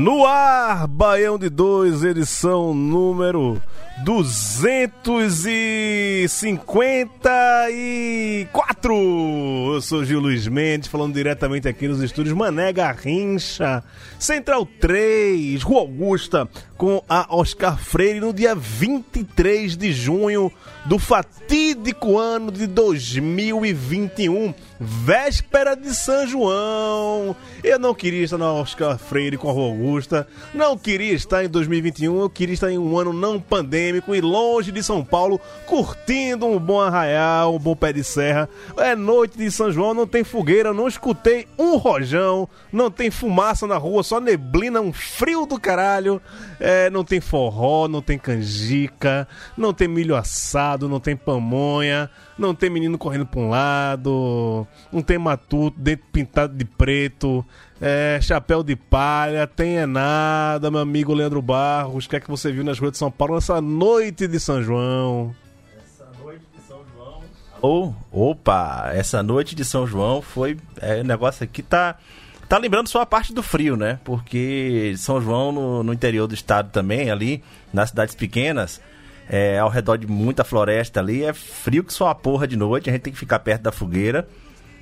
No ar, Baião de 2, edição número 254. Eu sou Gil Luiz Mendes, falando diretamente aqui nos estúdios Mané Garrincha, Central 3, Rua Augusta, com a Oscar Freire no dia 23 de junho do fatídico ano de 2021, véspera de São João. Eu não queria estar na Oscar Freire com a Augusta, não queria estar em 2021, eu queria estar em um ano não pandêmico e longe de São Paulo, curtindo um bom arraial, um bom pé de serra. É noite de São João, não tem fogueira, não escutei um rojão, não tem fumaça na rua, só neblina, um frio do caralho. É, não tem forró, não tem canjica, não tem milho assado, não tem pamonha, não tem menino correndo pra um lado, não tem matuto, dente pintado de preto, é, chapéu de palha, tem é nada, meu amigo Leandro Barros. O que é que você viu nas ruas de São Paulo nessa noite de São João? Oh, opa, essa noite de São João foi. É, o negócio aqui tá. Tá lembrando só a parte do frio, né? Porque São João, no, no interior do estado também, ali, nas cidades pequenas, é, ao redor de muita floresta ali, é frio que só a porra de noite, a gente tem que ficar perto da fogueira.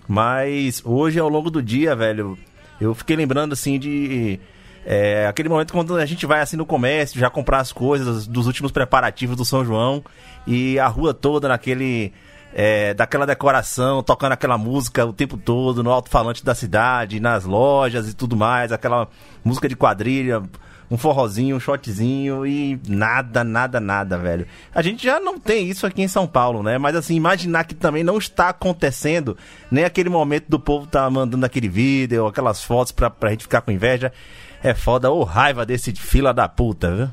Mas hoje, ao longo do dia, velho, eu fiquei lembrando assim de. É, aquele momento quando a gente vai assim no comércio, já comprar as coisas dos últimos preparativos do São João e a rua toda naquele. É, daquela decoração, tocando aquela música o tempo todo no alto-falante da cidade, nas lojas e tudo mais, aquela música de quadrilha, um forrozinho, um shotzinho e nada, nada, nada, velho. A gente já não tem isso aqui em São Paulo, né? Mas assim, imaginar que também não está acontecendo, nem aquele momento do povo tá mandando aquele vídeo, aquelas fotos pra, pra gente ficar com inveja, é foda, ou raiva desse fila da puta, viu?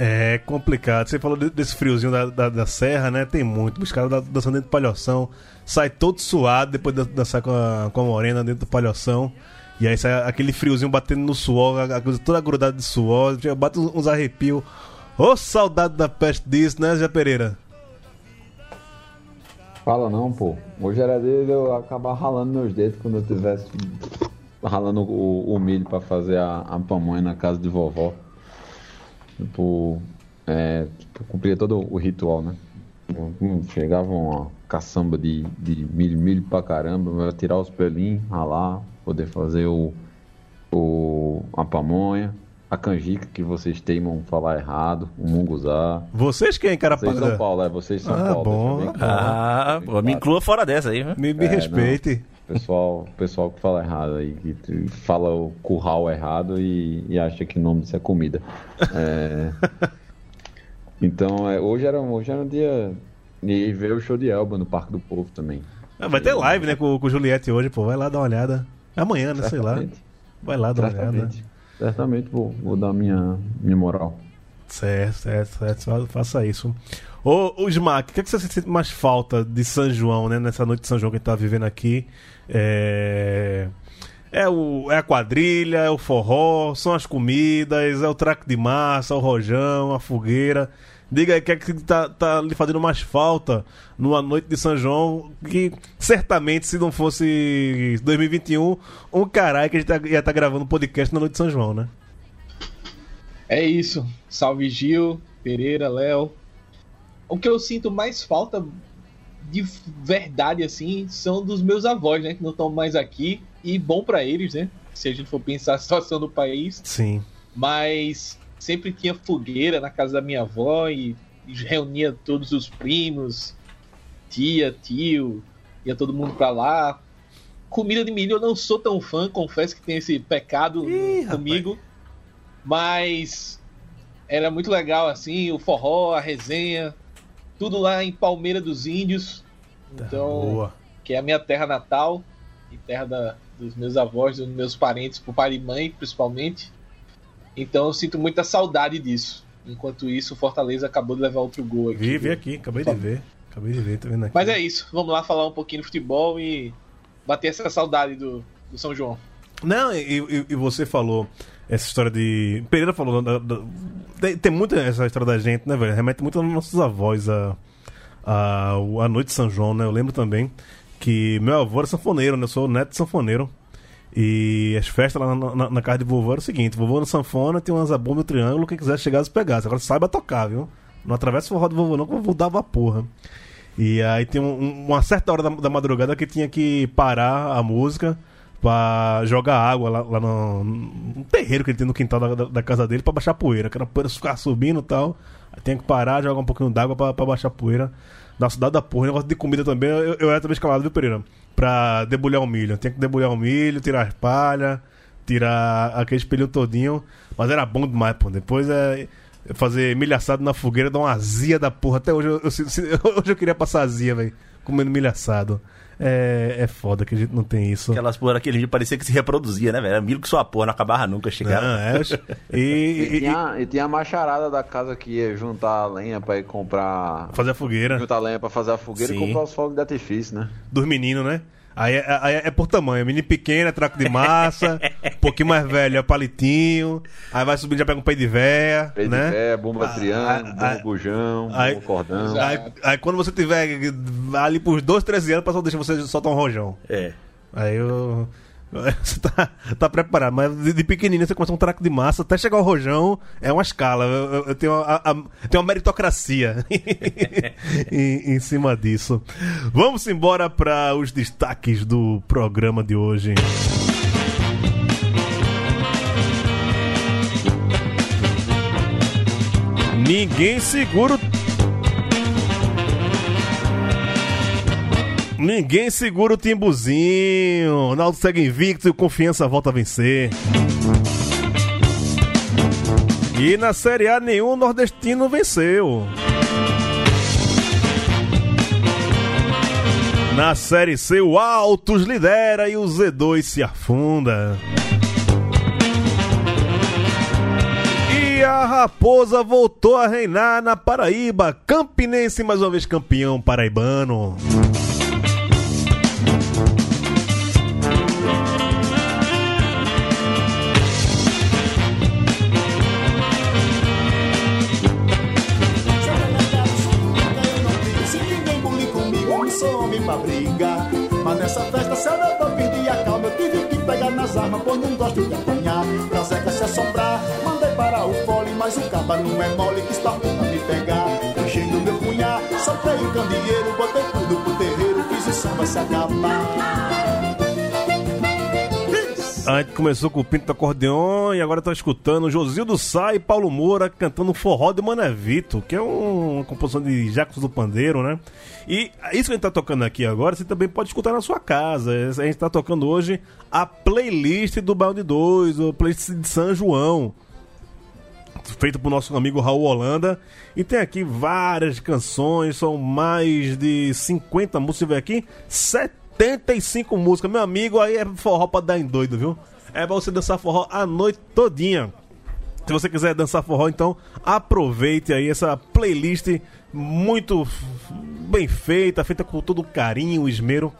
É complicado. Você falou de- desse friozinho da, da, da serra, né? Tem muito. Os caras da- dançando dentro do palhoção. Sai todo suado depois de dançar com a, com a morena dentro do palhoção. E aí sai aquele friozinho batendo no suor, a, coisa toda grudada de suor. Bate uns arrepios. Ô, saudade da peste disso, né, Zé Pereira? Fala não, pô. Hoje era dia de eu acabar ralando meus dedos quando eu tivesse ralando o, o milho pra fazer a, a pamonha na casa de vovó. Tipo, é, tipo, cumpria todo o ritual, né? Hum, Chegava uma caçamba de, de milho, milho pra caramba, ia tirar os pelinhos, ralar, poder fazer o, o, a pamonha, a canjica que vocês teimam falar errado, o munguzá. Vocês quem, cara? Vocês São Paulo, é, vocês São Ah, Paulo. bom, deixa eu ver. Ah, pô, me inclua fora dessa aí, viu? Me, me É, respeite. Pessoal, pessoal que fala errado aí, que fala o curral errado e, e acha que o nome disso é comida. É, Então, é, hoje, era, hoje era um dia. E ver o show de Elba no Parque do Povo também. Ah, vai ter live, né, com, com o Juliette hoje, pô. Vai lá dar uma olhada. É Amanhã, né? Sei lá. Vai lá dar uma olhada. Certamente. Certamente vou, vou dar minha, minha moral. Certo, certo, certo. Fa- Faça isso. Ô, ô Smack, o que, é que você sente mais falta de São João, né? Nessa noite de São João que a gente tá vivendo aqui? É. É, o, é a quadrilha, é o forró, são as comidas, é o traque de massa, o rojão, a fogueira. Diga aí o que é que tá, tá lhe fazendo mais falta numa noite de São João, que certamente se não fosse 2021, um caralho que a gente tá- ia estar gravando um podcast na noite de São João, né? É isso. Salve Gil, Pereira, Léo. O que eu sinto mais falta de verdade, assim, são dos meus avós, né? Que não estão mais aqui. E bom pra eles, né? se a gente for pensar a situação do país. Sim. Mas sempre tinha fogueira na casa da minha avó e, reunia todos os primos, tia, tio, ia todo mundo pra lá. Comida de milho eu não sou tão fã, confesso que tem esse pecado Ih, comigo. Mas era muito legal assim, o forró, a resenha, tudo lá em Palmeira dos Índios. Então, Boa. que é a minha terra natal e terra da- dos meus avós, dos meus parentes, por pai e mãe, principalmente. Então eu sinto muita saudade disso. Enquanto isso, o Fortaleza acabou de levar outro gol aqui. Vi, vi aqui, acabei de ver. Acabei de ver, tô vendo aqui. Mas é isso, vamos lá falar um pouquinho de futebol e bater essa saudade do, do São João. Não, e, e- e você falou essa história de. Pereira falou. da- da- tem, muita essa história da gente, né, velho? Remete muito aos nossos avós, a, a, a noite de São João, né? Eu lembro também que meu avô era sanfoneiro, né? Eu sou neto de sanfoneiro. E as festas lá na, na- na casa de vovô era o seguinte: vovô no sanfona, tem umas zabumba e um triângulo, quem quiser chegar, se pegasse. Agora saiba tocar, viu? Não atravessa o forró do vovô, não, que o vovô dava porra. E aí tem um- um- uma certa hora da, da madrugada que tinha que parar a música pra jogar água lá, lá no, no terreiro que ele tem no quintal da, da- da casa dele pra baixar poeira. Que era poeira ficar subindo e tal. Aí tinha que parar, jogar um pouquinho d'água pra, pra baixar poeira. Da cidade da porra. Negócio de comida também, eu, eu era também escalado, viu, Pereira? Pra debulhar o milho. Tinha que debulhar o milho, tirar as palhas, tirar aquele espelho todinho. Mas era bom demais, pô. Depois é fazer milho assado na fogueira, dar uma azia da porra. Até hoje eu, eu, sinto- hoje eu queria passar azia, velho. Comendo milho assado. É, é foda que a gente não tem isso. Aquelas porra daquele dia parecia que se reproduzia, né, velho? Era milho que sua porra não acabava nunca, chegava. Não, é, e, E, e- e- tinha, e tinha a macharada da casa que ia juntar a lenha pra ir comprar. fazer a fogueira Juntar a lenha pra fazer a fogueira Sim. e comprar os fogos de artifício, né? dos meninos, né? Aí é, aí é por tamanho. Menino pequeno é traco de massa. um pouquinho mais velho é palitinho. Aí vai subindo, já pega um pé de véia, Peito né? de pé, bomba Ah, triângulo, ah, bomba bujão, aí- bomba cordão. Aí, aí quando você tiver ali pros 12, 13 anos, o pessoal deixa você soltar um rojão. É. Aí eu. Você tá, tá preparado, mas de, pequenininho você começa um traco de massa, até chegar ao rojão, é uma escala. Eu, eu- eu tenho, a, a- tenho uma meritocracia em, em cima disso. Vamos embora para os destaques do programa de hoje. Ninguém segura o Ninguém segura o timbuzinho. Naldo segue invicto e o confiança volta a vencer. E na Série A nenhum nordestino venceu. Na Série C o Altos lidera e o Z2 se afunda. E a Raposa voltou a reinar na Paraíba. Campinense mais uma vez campeão paraibano. Pra brigar. Mas nessa festa, se eu não perdi a calma, eu tive que pegar nas armas, pois não gosto de apanhar. Pra Zeca se assombrar, mandei parar o fole, mas o caba não é mole, que está pra me pegar. Puxei do meu punhar, soltei o candeeiro, botei tudo pro terreiro, fiz o samba se acabar. A gente começou com o Pinto do Acordeon e agora tá escutando Josildo Sá e Paulo Moura cantando Forró de Manevito, que é um- uma composição de Jacos do Pandeiro, né? E isso que a gente tá tocando aqui agora, você também pode escutar na sua casa. A gente tá tocando hoje a playlist do Balde 2, a playlist de São João feito por nosso amigo Raul Holanda. E tem aqui várias canções, são mais de 50 músicas. Você vê aqui, 75 músicas. Meu amigo, aí é forró pra dar em doido, viu? É pra você dançar forró a noite todinha. Se você quiser dançar forró, então aproveite aí essa playlist muito bem feita, feita com todo carinho, esmero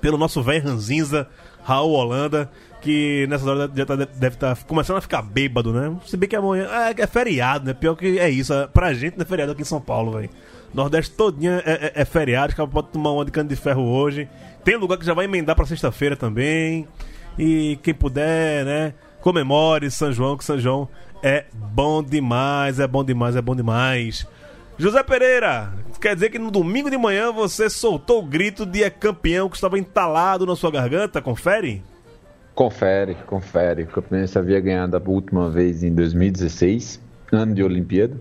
pelo nosso velho ranzinza, Raul Holanda, que nessa hora já tá- deve estar começando a ficar bêbado, né? Se bem que amanhã é, é feriado, né? Pior que é isso. é- Pra gente não é feriado aqui em São Paulo, velho. Nordeste todinha é, é, é feriado, que pode tomar uma de cano de ferro hoje. Tem lugar que já vai emendar pra sexta-feira também. E quem puder, né? Comemore São João, que São João é bom demais, é bom demais, é bom demais. José Pereira, quer dizer que no domingo de manhã você soltou o grito de é campeão que estava entalado na sua garganta? Confere? Confere, confere. O Campinense havia ganhado a última vez em 2016, ano de Olimpíada,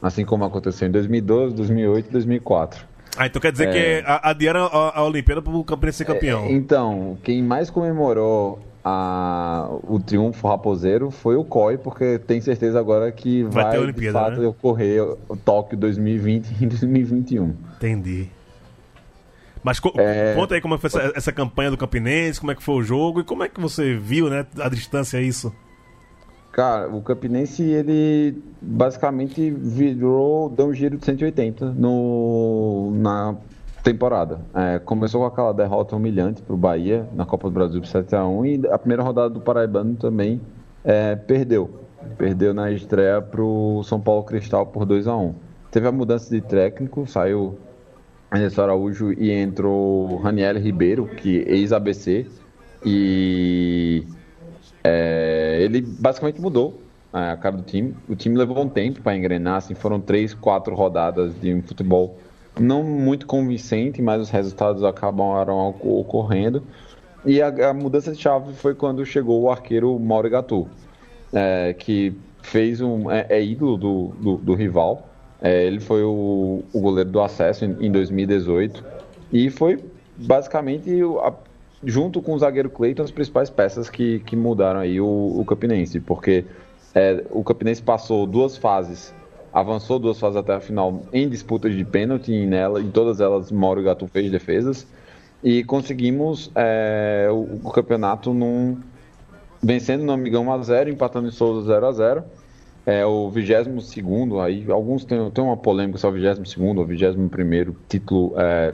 assim como aconteceu em 2012, 2008 e 2004. Ah, então quer dizer É. que a- adiaram a, a Olimpíada pro Campinense ser campeão. É, então, quem mais comemorou a- o triunfo raposeiro foi o COI, porque tem certeza agora que Vai vai, ter de Olimpíada, fato né? ocorrer o Tóquio 2020 e 2021. Entendi. Mas É. conta aí como é foi essa, essa campanha do Campinense, como é que foi o jogo e como é que você viu, né, a distância isso. Cara, o Campinense, ele basicamente virou, deu um giro de 180 no, na temporada. É, começou com aquela derrota humilhante pro Bahia na Copa do Brasil por 7x1 e a primeira rodada do Paraibano também é, perdeu. Perdeu na estreia pro São Paulo Cristal por 2x1. Teve a mudança de técnico, saiu Anderson Araújo e entrou Raniel Ribeiro, que é ex-ABC, e é, ele basicamente mudou é, a cara do time. O time levou um tempo para engrenar, assim, foram três, quatro rodadas de um futebol não muito convincente, mas os resultados acabaram oc- ocorrendo. E a, a mudança de chave foi quando chegou o arqueiro Mauro Gatu, é, que fez um é, é ídolo do, do, do rival. É, ele foi o, o goleiro do acesso em, em 2018 e foi basicamente a- junto com o zagueiro Cleiton as principais peças que, que mudaram aí o, o Campinense, porque é, o Campinense passou duas fases, avançou duas fases até a final em disputas de pênalti e nela, em todas elas Mauro Gatu fez defesas e conseguimos é, o, o campeonato num, vencendo no Amigão 1x0, empatando em Souza 0x0. É o 22 aí alguns têm, tem uma polêmica se é o 22 ou 21 título é,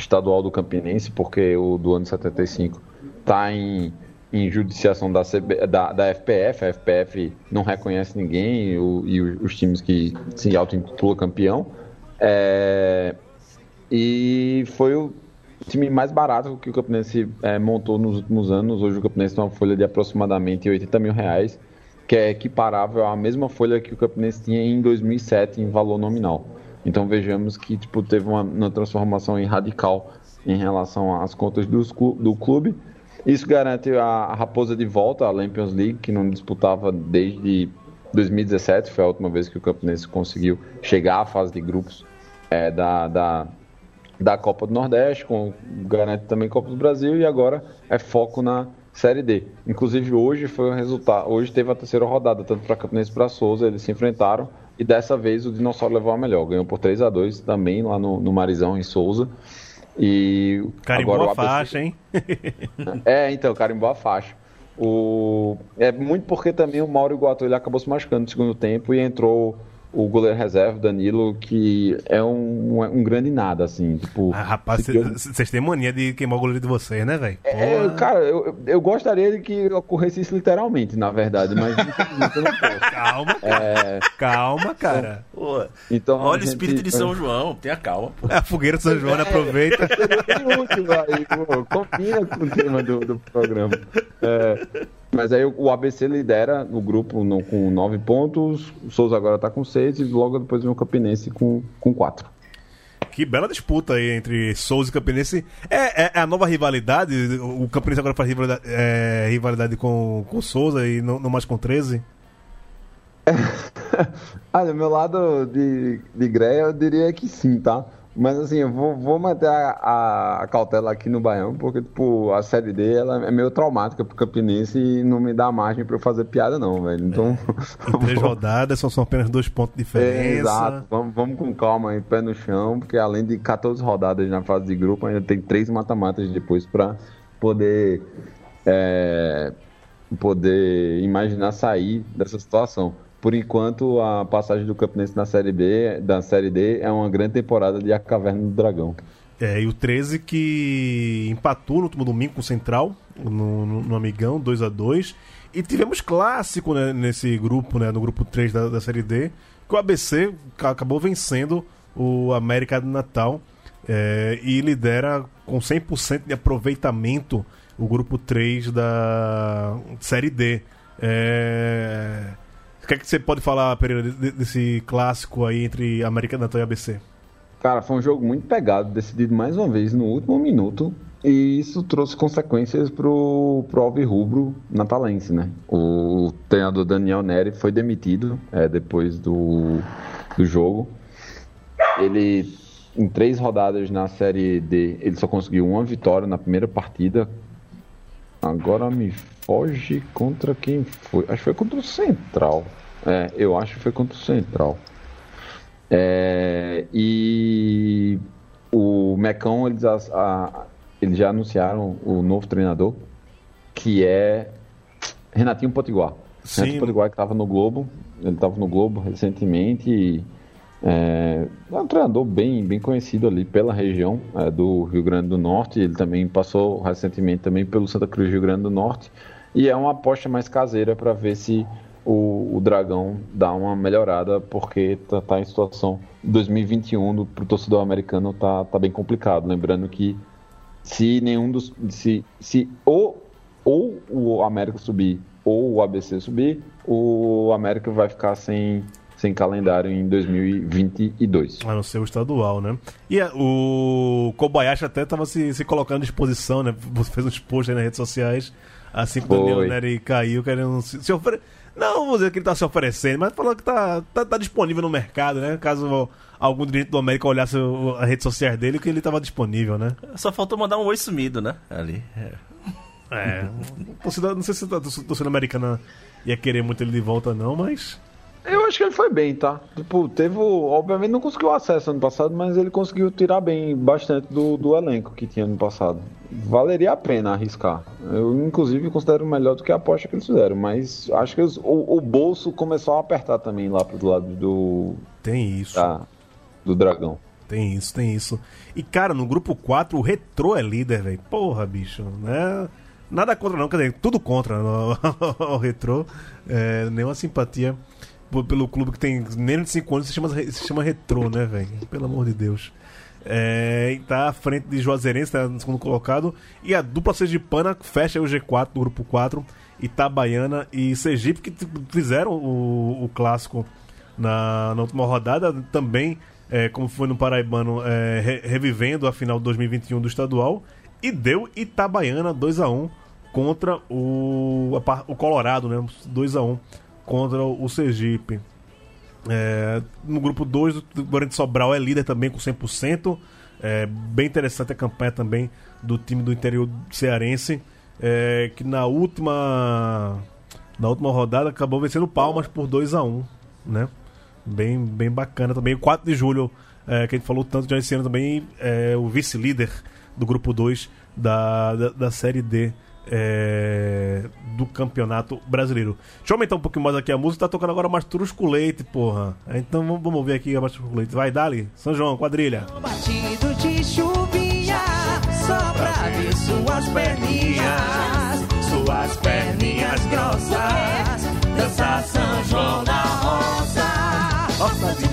estadual do Campinense, porque o do ano 75 está em, em judiciação da, CB, da, da FPF, a FPF não reconhece ninguém o- e os times que se auto-intitulam campeão. É, e foi o time mais barato que o Campinense é, montou nos últimos anos. Hoje o Campinense tem uma folha de aproximadamente 80 mil reais, que é equiparável à mesma folha que o Campinense tinha em 2007 em valor nominal. Então vejamos que tipo, teve uma, uma transformação radical em relação às contas dos do clube. Isso garante a, Raposa de volta à Champions League, que não disputava desde 2017, foi a última vez que o Campinense conseguiu chegar à fase de grupos é, da, da, da Copa do Nordeste, com, garante também Copa do Brasil e agora é foco na Série D. Inclusive hoje foi o resultado, hoje teve a terceira rodada, tanto para Campinense para Souza, eles se enfrentaram e dessa vez o Dinossauro levou a melhor, ganhou por 3 a 2 também lá no, no Marizão em Souza. E Carimbou agora a ABC faixa, hein? é, então, carimbou a faixa. O... É muito porque também o Mauro Iguatu ele acabou se machucando no segundo tempo e entrou o goleiro reserva, Danilo, que é um, um grande nada, assim. Tipo, Ah, rapaz, eu- vocês têm mania de queimar o goleiro de vocês, né, velho? é, cara, eu, eu gostaria de que ocorresse isso literalmente, na verdade, mas infelizmente eu não posso. Calma, cara. Calma, cara. Pô, Então, olha a o espírito gente- de São João, tenha calma. pô. É a fogueira de São João, né? aproveita. Seria útil, aí, pô, combina com o tema do, do programa. É, mas aí o- o ABC lidera o grupo no- com nove pontos, o Souza agora tá com seis e logo depois vem o Campinense com, com quatro. Que bela disputa aí entre Souza e Campinense. É, é- é a nova rivalidade? O Campinense agora faz rivalidade, é, rivalidade com, com Souza e não, não mais com 13? Olha, meu lado de, de greia eu diria que sim, tá? Mas assim, eu vou, vou manter a, a- a cautela aqui no Baião, porque tipo, a série D ela é meio traumática pro Campinense e não me dá margem pra eu fazer piada, não, velho. Então. Em três rodadas, são, são apenas dois pontos de diferença. É, exato, vamos, vamos com calma aí, pé no chão, porque além de 14 rodadas na fase de grupo, ainda tem três mata-matas depois pra poder é, poder imaginar sair dessa situação. Por enquanto, a passagem do Campinense na Série B, da Série D, é uma grande temporada de A Caverna do Dragão. É, e o 13 que empatou no último domingo com o Central, no, no, no Amigão, 2 a 2 E tivemos clássico né, nesse grupo, né, no grupo 3 da, da Série D, que o ABC ca- acabou vencendo o América do Natal é, e lidera com 100% de aproveitamento o grupo 3 da Série D. É, que, é que você pode falar, Pereira, de- desse clássico aí entre América do Natal e ABC? Cara, foi um jogo muito pegado, decidido mais uma vez no último minuto. E isso trouxe consequências pro, pro Alvirrubro natalense, né? O treinador Daniel Neri foi demitido é, depois do, do jogo. Ele, em três rodadas na Série D, ele só conseguiu uma vitória na primeira partida. Agora me foge contra quem foi. Acho que foi contra o Central. É, eu acho que foi contra o Central. É, e o Mecão, eles, a, a, eles já anunciaram o novo treinador, que é Renatinho Potiguar. Sim. Renatinho Potiguar que estava no Globo, ele estava no Globo recentemente e é, é um treinador bem, bem conhecido ali pela região é, do Rio Grande do Norte. Ele também passou recentemente também pelo Santa Cruz Rio Grande do Norte e é uma aposta mais caseira para ver se o, o Dragão dá uma melhorada porque tá, tá em situação 2021 para o torcedor americano tá, tá bem complicado. Lembrando que se nenhum dos se, se ou, ou o América subir ou o ABC subir, o América vai ficar sem sem calendário em 2022. A não ser o estadual, né? E é, o Kobayashi até estava se, se colocando à disposição, né? Fez uns posts aí nas redes sociais, assim que o Neri caiu, querendo se, se oferecer. Não vou dizer que ele tá se oferecendo, mas falando que tá, tá, tá disponível no mercado, né? Caso algum dirigente do América olhasse as redes sociais dele, que ele tava disponível, né? Só faltou mandar um oi sumido, né? Ali. É. É. não sei se a torcida americana ia querer muito ele de volta, não, mas. Eu acho que ele foi bem, tá? Tipo, teve. Obviamente não conseguiu acesso ano passado, mas ele conseguiu tirar bem bastante do, do elenco que tinha ano passado. Valeria a pena arriscar. Eu, inclusive, considero melhor do que a aposta que eles fizeram, mas acho que os- o, o bolso começou a apertar também lá pro lado do. Tem isso. da- do Dragão. Tem isso, tem isso. E, cara, no grupo 4, o Retro é líder, velho. Porra, bicho, né? Nada contra, não, quer dizer, tudo contra no, o Retro. É, nenhuma simpatia pelo clube que tem menos de 5 anos se chama, se chama Retro, né, velho? Pelo amor de Deus. É, tá à frente de Juazeirense, tá no segundo colocado. E a dupla Sergipana fecha o G4 do grupo 4. Itabaiana e Sergipe, que tipo, fizeram o, o clássico na, na última rodada, também, é, como foi no Paraibano, é, re- revivendo a final de 2021 do estadual. E deu Itabaiana 2x1 contra o, a o Colorado, né? 2x1 contra o Sergipe. É, no grupo 2, o Guarani Sobral é líder também com 100%. É, bem interessante a campanha também do time do interior cearense, é, que na última na última rodada acabou vencendo Palmas por 2 a 1 né? Bem, bem bacana também. O 4 de julho, é, que a gente falou tanto já esse ano também, é o vice-líder do grupo 2 da, da, da Série D é, do Campeonato Brasileiro. Deixa eu aumentar um pouquinho mais aqui a música, tá tocando agora Mastruz com Leite, porra. Então vamos, vamos ouvir aqui a Mastruz com Leite. Vai, dali, São João, quadrilha. Batido de chuvinha, só pra ver suas perninhas, suas perninhas grossas. Dança São João da roça de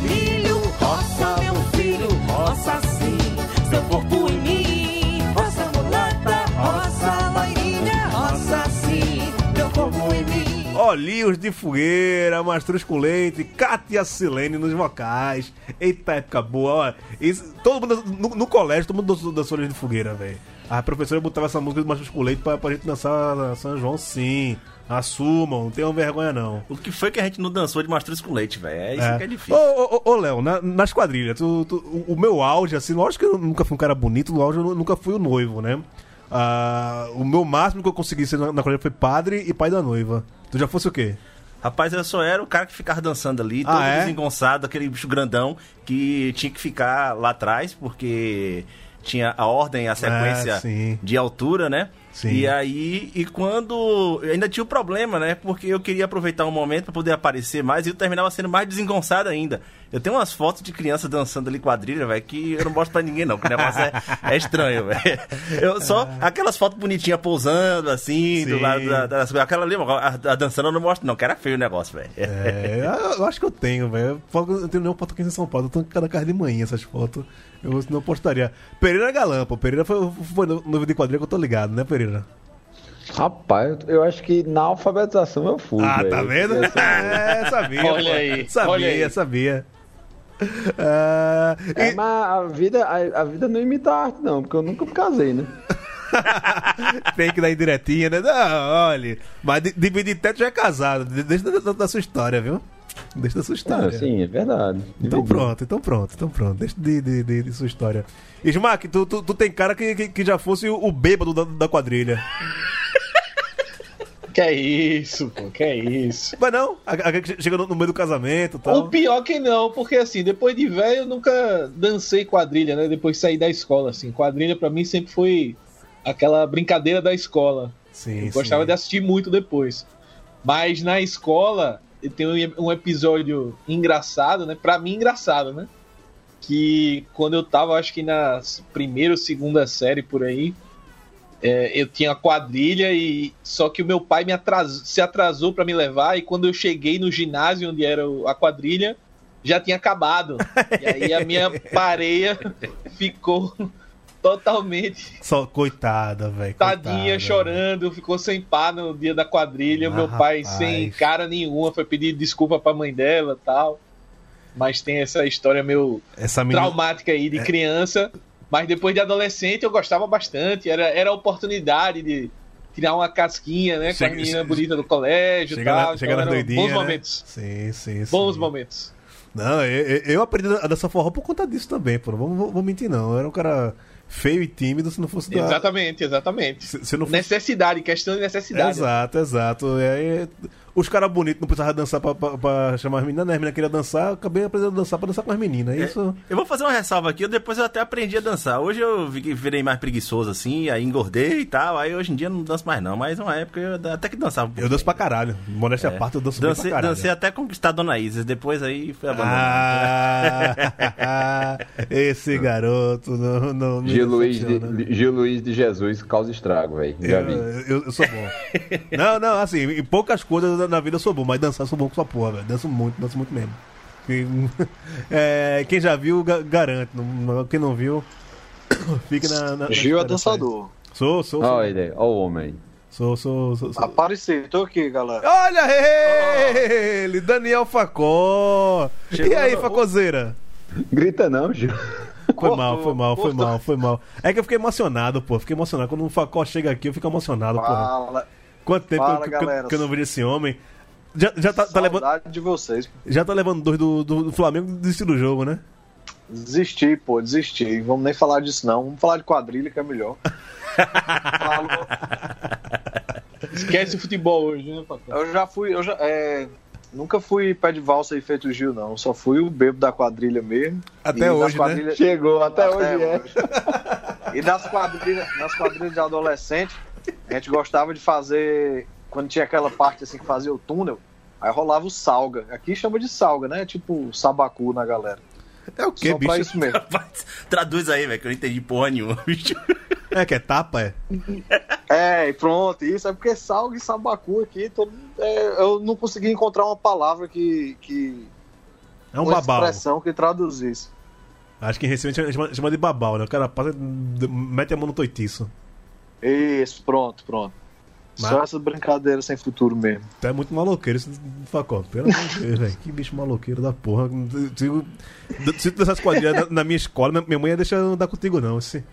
Olhinhos de fogueira, Mastruz com Leite, Cátia Silene nos vocais. Eita época boa, ó. Isso- todo mundo no, no colégio, todo mundo dançou- dançou Olhinhos de Fogueira, velho. A professora botava essa música do Mastruz com Leite pra, pra gente dançar São João, sim. Assumam, não tenham vergonha, não. O que foi que a gente não dançou de mastruz com leite, velho? É isso que é difícil. Ô, ô, ô, Léo, na- nas quadrilhas, tu- tu- o, o meu auge, assim, lógico que eu nunca fui um cara bonito, no auge eu nu- nunca fui o noivo, né? Ah, o meu máximo que eu consegui ser na, na quadrilha foi padre e pai da noiva. Tu já fosse o quê? Rapaz, eu só era o cara que ficava dançando ali, Ah, todo é? desengonçado, aquele bicho grandão que tinha que ficar lá atrás, porque tinha a ordem, a sequência Ah, sim. de altura, né? Sim. E aí, e quando. eu Ainda tinha o problema, né? Porque eu queria aproveitar um momento pra poder aparecer mais e eu terminava sendo mais desengonçado ainda. Eu tenho umas fotos de criança dançando ali quadrilha, velho, que eu não mostro pra ninguém, não, porque o negócio é, é estranho, velho. Eu só. Aquelas fotos bonitinhas pousando, assim, do Sim. lado da, das Aquela ali, a, a dançando eu não mostro, não, que era feio o negócio, velho. É, eu, acho que eu tenho, velho. Eu não tenho nenhuma foto aqui em São Paulo. Eu tô cada casa de manhã essas fotos. Eu não postaria. Pereira é galã, pô. Pereira foi, foi no- de quadrilha que eu tô ligado, né, Pereira? Rapaz, eu, acho que na alfabetização eu fui. Ah, velho. tá vendo? É, sabia. Olha aí, Sabia, olha aí. sabia. Ah, É, e- mas a vida, a, a vida não imita a arte, não, porque eu nunca me casei, né? Tem que dar indiretinha, né? Não, olha. Mas di- dividir teto já é casado. De- Deixa da, da- da sua história, viu? Deixa da sua Ah, história. sim, é verdade. Então pronto, então pronto, então pronto. Deixa de, de, de, de sua história. Smack, tu, tu, tu tem cara que, que, que já fosse o, o bêbado da, da quadrilha. Que é isso, pô, que é isso. Mas não, a- a- chega no, no meio do casamento e O tal. pior que não, porque assim, depois de velho eu nunca dancei quadrilha, né? Depois de sair da escola, assim. Quadrilha pra mim sempre foi aquela brincadeira da escola. Sim, Eu gostava sim. de assistir muito depois. Mas na escola tem um, um episódio engraçado, né? Pra mim, engraçado, né? Que quando eu tava, acho que na primeira ou segunda série por aí, é, eu tinha quadrilha e só que o meu pai me atrasou, se atrasou pra me levar e quando eu cheguei no ginásio onde era a quadrilha, já tinha acabado. E aí a minha pareia ficou totalmente Só, coitada, velho. Tadinha coitada, chorando, ficou sem pá no dia da quadrilha. Ah, meu pai rapaz. sem cara nenhuma, foi pedir desculpa pra mãe dela tal. Mas tem essa história meio Essa menina. traumática aí É. de criança. Mas depois de adolescente eu gostava bastante. Era, era a oportunidade de tirar uma casquinha, né? Chega- com a menina bonita do colégio e Chega, tal. na, chega Então nas eram doidinhas. bons né? momentos. Sim, sim, sim. Bons momentos. Não, eu, eu- aprendi a dançar forró por conta disso também, pô. Não vou, vou- vou mentir, não. Eu era um cara feio e tímido se não fosse da. Exatamente, exatamente. Se, se não fosse... Necessidade, questão de necessidade. Exato, exato. E aí, os caras bonitos não precisavam dançar pra, pra- pra chamar as meninas, né? As meninas queriam dançar, acabei aprendendo a dançar pra dançar com as meninas. Isso. Eu vou fazer uma ressalva aqui, eu depois eu até aprendi a dançar. Hoje eu vi- virei mais preguiçoso assim, aí engordei e tal, aí hoje em dia eu não danço mais não, mas uma época eu até que dançava um. Eu danço pra caralho. Modéstia à parte, eu danço bem Dancei, pra caralho. dancei até conquistar a Dona Isis, depois aí foi abandonado. Ah, esse garoto não, não me Gil Luiz, de, Gil Luiz de Jesus causa estrago, velho. Eu, eu, eu sou bom. não, não, assim, em poucas coisas na- na vida eu sou bom, mas dançar eu sou bom com sua porra, velho. Danço muito, danço muito mesmo. E, é, quem já viu, ga- garante. Não- Quem não viu, fica na. na- na Gil é dançador. Sou, sou, sou. Olha ele, olha o homem. Sou, sou, sou, sou. Apareci, tô aqui, galera. Olha ele! Daniel Facó! E aí, Facozeira? Grita não, Gil. Foi Cortou, mal, foi mal, foi mal, foi mal. É que eu fiquei emocionado, pô. Fiquei emocionado. Quando o Facó chega aqui, eu fico emocionado, pô. Fala, Quanto tempo Fala, que, eu- que eu- galera. que eu não vejo esse homem? Já, já tá, tá levando, saudade de vocês. já tá levando dois do, do, do Flamengo desistir do jogo, né? Desisti, pô, desisti. Vamos nem falar disso, não. Vamos falar de quadrilha, que é melhor. Falou. Esquece o futebol hoje, né, Paco? Eu já fui, eu já, é, nunca fui pé de valsa e feito Gil, não. Só fui o bebo da quadrilha mesmo. Até E hoje, né? quadrilhas- Chegou, até, hoje é. hoje. E nas quadrilhas, nas quadrilhas de adolescente, a gente gostava de fazer. Quando tinha aquela parte assim que fazia o túnel, aí rolava o salga. Aqui chama de salga, né? Tipo sabacu na galera. É o quê, Só pra bicho? isso mesmo. Traduz aí, velho, que eu não entendi porra nenhuma, bicho. É que é tapa, é? É, e pronto, isso é porque salga e sabacu aqui, todo, é, eu não consegui encontrar uma palavra que. que É um uma babau. expressão que traduzisse. Acho que em Recife a gente chama, de babau, né? O cara passa, mete a mão no toitiço. Isso, pronto, pronto. Mas- Só essa brincadeira sem futuro mesmo. Tu é muito maloqueiro esse Facó. Pelo amor de Deus, velho. Que bicho maloqueiro da porra. Se, tu dessas quadrilhas na, na minha escola, minha- mãe ia deixar eu andar contigo, não. Esse...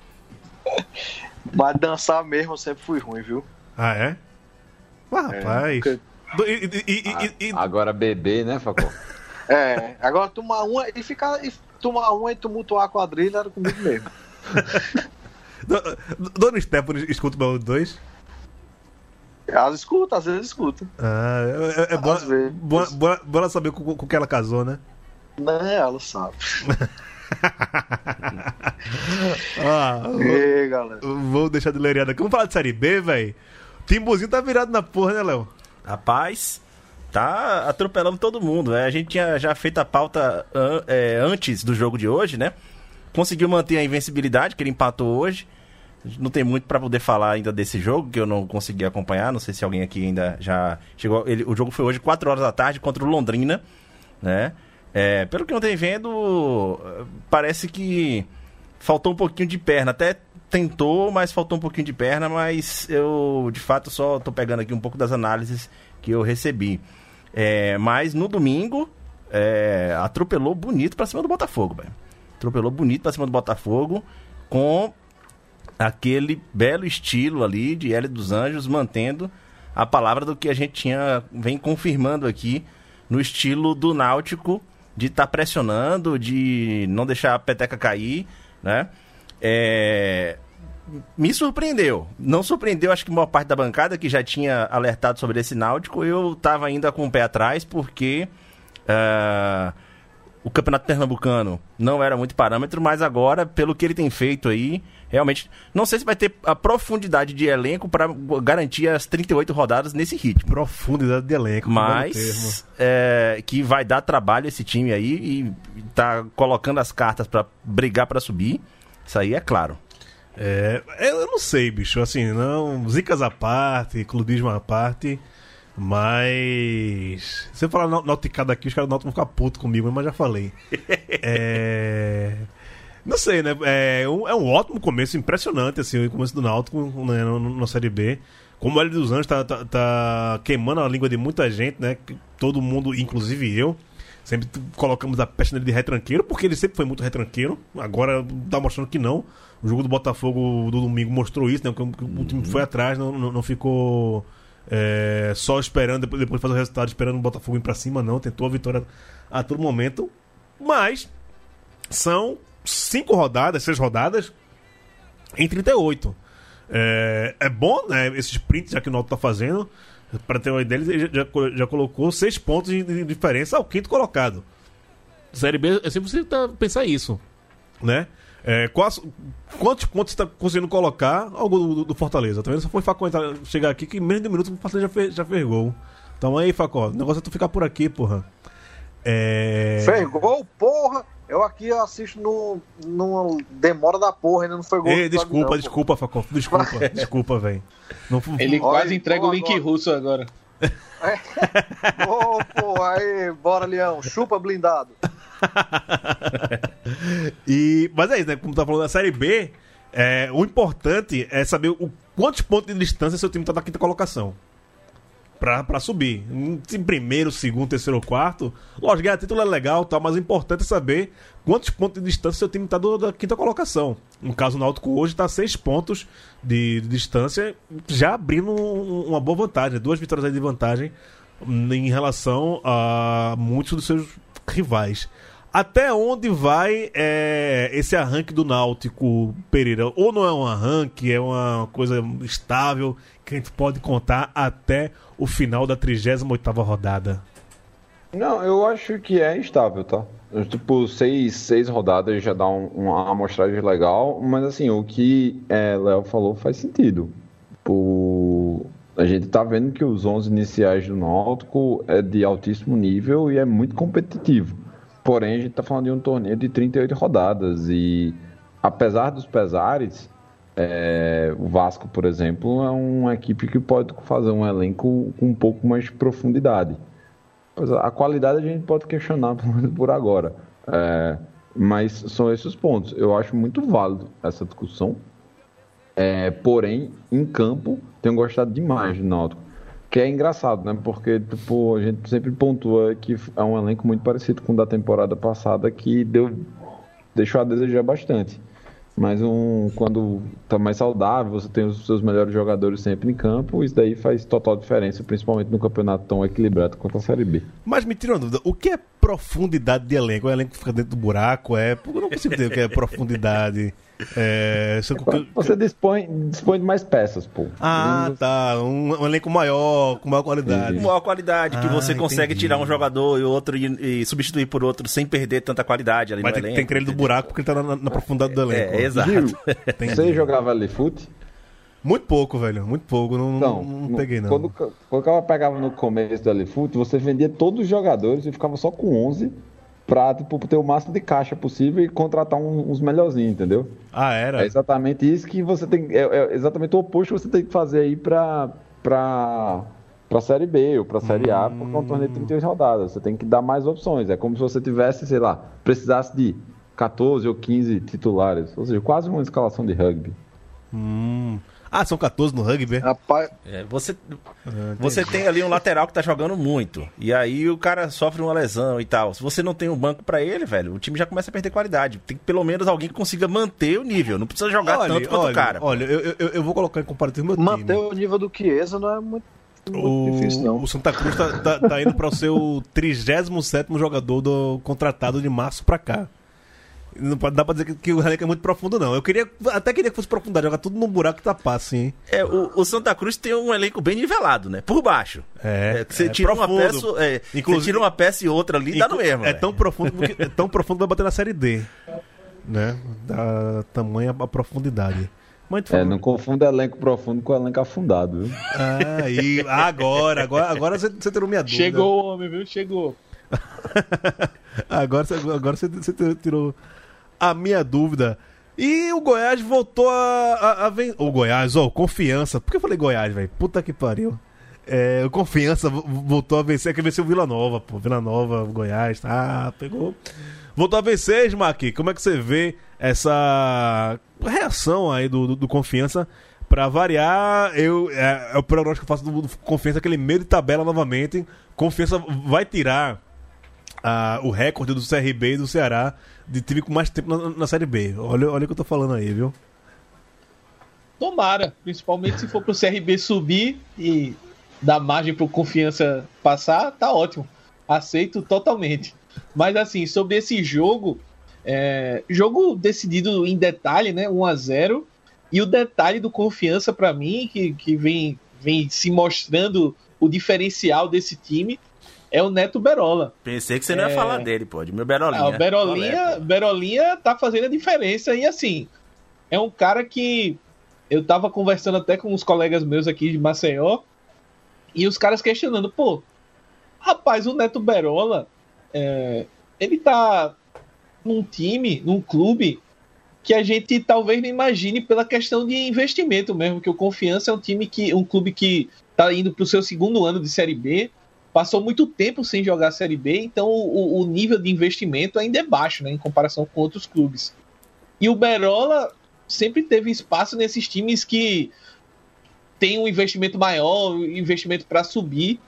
Mas dançar mesmo eu sempre fui ruim, viu? Ah, é? Ah, rapaz. porque- E, e- e- e- e- Agora bebê, né, Facó? É, agora tomar uma e ficar. E tomar uma e tumultuar a quadrilha era comigo mesmo. do- Dona Stephanie escuta o Baú 2? Às escuta, às vezes escuta. Ah, é, é, é bom, bom, bom, bom ela saber com, com que ela casou, né? Não, ela sabe. Ah, E aí, galera? vou, vou deixar de lereada aqui. Vamos falar de Série B, velho? Timbuzinho tá virado na porra, né, Léo? Rapaz, tá atropelando todo mundo. né? A gente tinha já feito a pauta an- é, antes do jogo de hoje, né? Conseguiu manter a invencibilidade, que ele empatou hoje. Não tem muito pra poder falar ainda desse jogo, que eu não consegui acompanhar. Não sei se alguém aqui ainda já chegou. Ele, o jogo foi hoje, 4 horas da tarde, contra o Londrina, né? É, pelo que eu tenho vendo, parece que faltou um pouquinho de perna. Até tentou, mas faltou um pouquinho de perna. Mas eu, de fato, só tô pegando aqui um pouco das análises que eu recebi. É, mas no domingo, é, atropelou bonito pra cima do Botafogo, velho. Atropelou bonito pra cima do Botafogo com aquele belo estilo ali de Hélio dos Anjos, mantendo a palavra do que a gente tinha vem confirmando aqui no estilo do Náutico de estar pressionando, de não deixar a peteca cair, né? É, me surpreendeu. Não surpreendeu, acho que a maior parte da bancada que já tinha alertado sobre esse Náutico. Eu estava ainda com o pé atrás, porque ah, o Campeonato Pernambucano não era muito parâmetro, mas agora, pelo que ele tem feito aí, realmente. Não sei se vai ter a profundidade de elenco para garantir as 38 rodadas nesse ritmo. Profundidade de elenco. Mas é, que vai dar trabalho esse time aí e tá colocando as cartas para brigar para subir. Isso aí é claro. É, eu não sei, bicho. Assim, não. Zicas à parte, clubismo à parte. Mas. Se eu falar nau- nauticada aqui, os caras do Náutico vão ficar putos comigo, mas já falei. é. Não sei, né? É um, é um ótimo começo, impressionante, assim, o começo do Náutico né, na Série B. Como o Hélio dos Anjos tá, tá- tá queimando a língua de muita gente, né? Todo mundo, inclusive eu, sempre colocamos a peste nele de retranqueiro, porque ele sempre foi muito retranqueiro. Agora tá mostrando que não. O jogo do Botafogo do domingo mostrou isso, né? O- time foi atrás, não, não, não ficou é, só esperando, depois, depois de fazer o resultado, esperando o Botafogo ir pra cima, não. Tentou a vitória a todo momento. Mas são cinco rodadas, seis rodadas em 38. É, é bom, né? Esse sprint já que o Náutico tá fazendo. Para ter uma ideia, ele já, já, co- já colocou seis pontos de, diferença ao quinto colocado. Série B é sempre você tá, pensar isso, né? É, quais- quantos pontos você tá conseguindo colocar ao gol do, do Fortaleza? Tá vendo? Só foi Facó entrar- chegar aqui que em menos de um minuto o Fortaleza já fez, já fez gol. Então aí, Facó, o negócio é tu ficar por aqui, porra. É... Fez gol, porra! Eu aqui assisto no, numa demora da porra, ainda não foi gol. Ei, desculpa, Gabriel, desculpa, Facó. Desculpa, desculpa, velho. Não Ele Olha, quase entrega o boa, link boa. russo agora. pô. Ô, porra, aí, bora, Leão, chupa blindado. E, mas é isso, né? Como tá falando da Série B, é, o importante é saber o quantos pontos de distância seu time tá da quinta colocação. Pra, pra subir. Em primeiro, segundo, terceiro quarto. Lógico, ganhar título é legal, tal, mas o importante é saber quantos pontos de distância seu time tá do- da quinta colocação. No caso, o Náutico hoje tá seis pontos de, de distância, já abrindo um- uma boa vantagem. Duas vitórias de vantagem em relação a muitos dos seus rivais. Até onde vai é, esse arranque do Náutico, Pereira? Ou não é um arranque, é uma coisa estável que a gente pode contar até o final da 38ª rodada? Não, eu acho que é estável, tá? Tipo, seis, seis rodadas já dá um- uma amostragem legal, mas assim, o que é, Léo falou faz sentido. Tipo, a gente tá vendo que os 11 iniciais do Náutico é de altíssimo nível e é muito competitivo. Porém, a gente tá falando de um torneio de 38 rodadas e, apesar dos pesares, é, o Vasco, por exemplo, é uma equipe que pode fazer um elenco com um pouco mais de profundidade. A qualidade a gente pode questionar por agora. É, mas são esses os pontos. Eu acho muito válido essa discussão. É, porém, em campo, tenho gostado demais do Náutico. Que é engraçado, né? Porque tipo, a gente sempre pontua que é um elenco muito parecido com o da temporada passada que deu, deixou a desejar bastante. Mas um, quando tá mais saudável, você tem os seus melhores jogadores sempre em campo, isso daí faz total diferença, principalmente no campeonato tão equilibrado quanto a Série B. Mas me tira uma dúvida, o que é profundidade de elenco? O elenco que fica dentro do buraco? É, eu não consigo entender o que é profundidade. É, Quando Você dispõe, dispõe de mais peças, pô. Ah, tá. Um, um elenco maior, com maior qualidade. Maior qualidade, que Ah, você consegue entendi. tirar um jogador e outro e, e substituir por outro sem perder tanta qualidade ali Mas no tem, elenco. tem que querer ele do buraco porque ele tá na, na profundidade do elenco. É, exato. Gil, você jogava ali fute? Muito pouco, velho. Muito pouco. Não, Não, não, não peguei, não. Quando, quando o cara pegava no começo do Alifute, você vendia todos os jogadores e ficava só com 11 pra tipo, ter o máximo de caixa possível e contratar um- uns melhorzinhos, entendeu? Ah, era? É exatamente isso que você tem. É, é exatamente o oposto que você tem que fazer aí pra, pra, pra Série B ou pra Série A, porque é um torneio de 38 rodadas. Você tem que dar mais opções. É como se você tivesse, sei lá, precisasse de 14 ou 15 titulares. Ou seja, quase uma escalação de rugby. Hum. Ah, são 14 no rugby? é? Rapaz, É, você Ah, você tem ali um lateral que tá jogando muito. E aí o cara sofre uma lesão e tal. Se você não tem um banco pra ele, velho, o time já começa a perder qualidade. Tem que pelo menos alguém que consiga manter o nível. Não precisa jogar olha, tanto quanto olha, o cara. Olha, eu, eu, eu vou colocar em comparativo meu manter time. o nível do Chiesa não é muito, O, difícil, não. o Santa Cruz tá, tá- tá indo para o seu 37 jogador do contratado de março pra cá. Não pode- dá pra dizer que, que o elenco é muito profundo, não. Eu queria, até queria que fosse profundidade, jogar tudo num buraco que tapar, assim. É, o, o Santa Cruz tem um elenco bem nivelado, né? Por baixo. É, que você é tira uma profundo. peça, é, Inclusive- você tira uma peça e outra ali, dá no mesmo. É velho. tão profundo que, é tão profundo que vai bater na série D. Né? Da tamanha a profundidade. Mas tu É, não confunda elenco profundo com elenco afundado, viu? Ah, e agora, agora, agora você, você tirou minha dúvida. Chegou o homem, viu? Chegou. Agora, agora você, você tirou a minha dúvida. E o Goiás voltou a, a, a ven- O Goiás, ó, confiança. Por que eu falei Goiás, velho? Puta que pariu. É, confiança vo- voltou a vencer. Que venceu o Vila Nova, pô. Vila Nova, Goiás, tá? Pegou. Voltou a vencer, Smack. Como é que você vê essa reação aí do, do, do confiança? Pra variar, eu, é, é o prognóstico que eu faço do, do confiança, aquele meio de tabela novamente. Confiança vai tirar ah, o recorde do CRB e do Ceará de time com mais tempo na, na Série B. Olha, olha o que eu tô falando aí, viu? Tomara, principalmente se for pro CRB subir e dar margem pro confiança passar, tá ótimo. Aceito totalmente. Mas assim, sobre esse jogo, é, jogo decidido em detalhe, né? 1 a 0 E o detalhe do confiança pra mim, que, que vem, vem se mostrando o diferencial desse time, é o Neto Berola. Pensei que você não ia É. falar dele, pô. De meu Berolinha. Ah, o Berolinha, é? Berolinha tá fazendo a diferença e assim, é um cara que eu tava conversando até com uns colegas meus aqui de Maceió e os caras questionando, pô, rapaz, o Neto Berola, é, ele tá num time, num clube que a gente talvez não imagine pela questão de investimento mesmo, que o Confiança é um time que, um clube que tá indo pro seu segundo ano de Série B, passou muito tempo sem jogar Série B, então o, o nível de investimento ainda é baixo, né, em comparação com outros clubes. E o Berola sempre teve espaço nesses times que tem um investimento maior, um investimento para subir,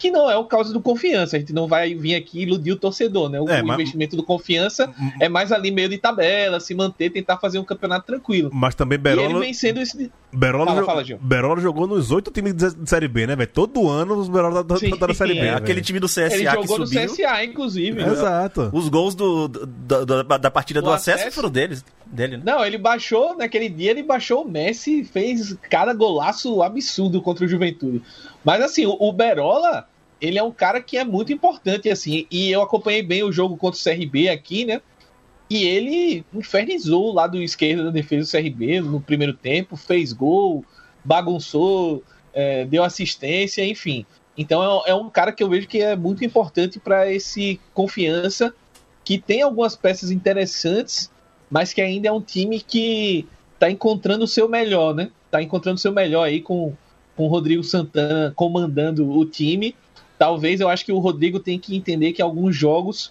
que não é o caso do Confiança. A gente não vai vir aqui iludir o torcedor, né? O, É, o mas- investimento do Confiança é mais ali meio de tabela, se manter, tentar fazer um campeonato tranquilo. Mas também E ele Berola. vem sendo esse. Berola, Fala, jo- fala, Gil. Berola jogou nos oito times de Série B, né, velho? Todo ano os Berola tá, Sim, tá na Série B. é, aquele time do CSA Ele que jogou no subiu. CSA, inclusive. né? Exato. Os gols do, do- do- da, da partida do, Do acesso, acesso? foram deles, dele, né? Não, ele baixou, naquele dia ele baixou o Messi, fez cada golaço absurdo contra o Juventude. Mas assim, o, o Berola, ele é um cara que é muito importante, assim, e eu acompanhei bem o jogo contra o CRB aqui, né? E ele infernizou o lado esquerdo da defesa do CRB no primeiro tempo, fez gol, bagunçou, é, deu assistência, enfim. Então é, é um cara que eu vejo que é muito importante para esse confiança, que tem algumas peças interessantes, mas que ainda é um time que tá encontrando o seu melhor, né? Tá encontrando o seu melhor aí com, com o Rodrigo Santana comandando o time. Talvez eu acho que o Rodrigo tem que entender que alguns jogos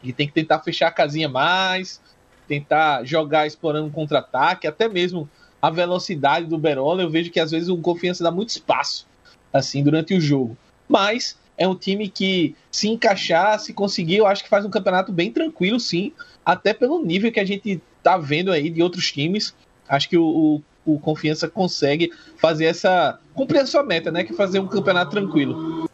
ele tem que tentar fechar a casinha mais, tentar jogar explorando contra-ataque, até mesmo a velocidade do Berola. Eu vejo que às vezes o Confiança dá muito espaço assim durante o jogo. Mas é um time que se encaixar, se conseguir, eu acho que faz um campeonato bem tranquilo, sim. Até pelo nível que a gente tá vendo aí de outros times. Acho que o, o, o Confiança consegue fazer essa. cumprir a sua meta, né? Que é fazer um campeonato tranquilo.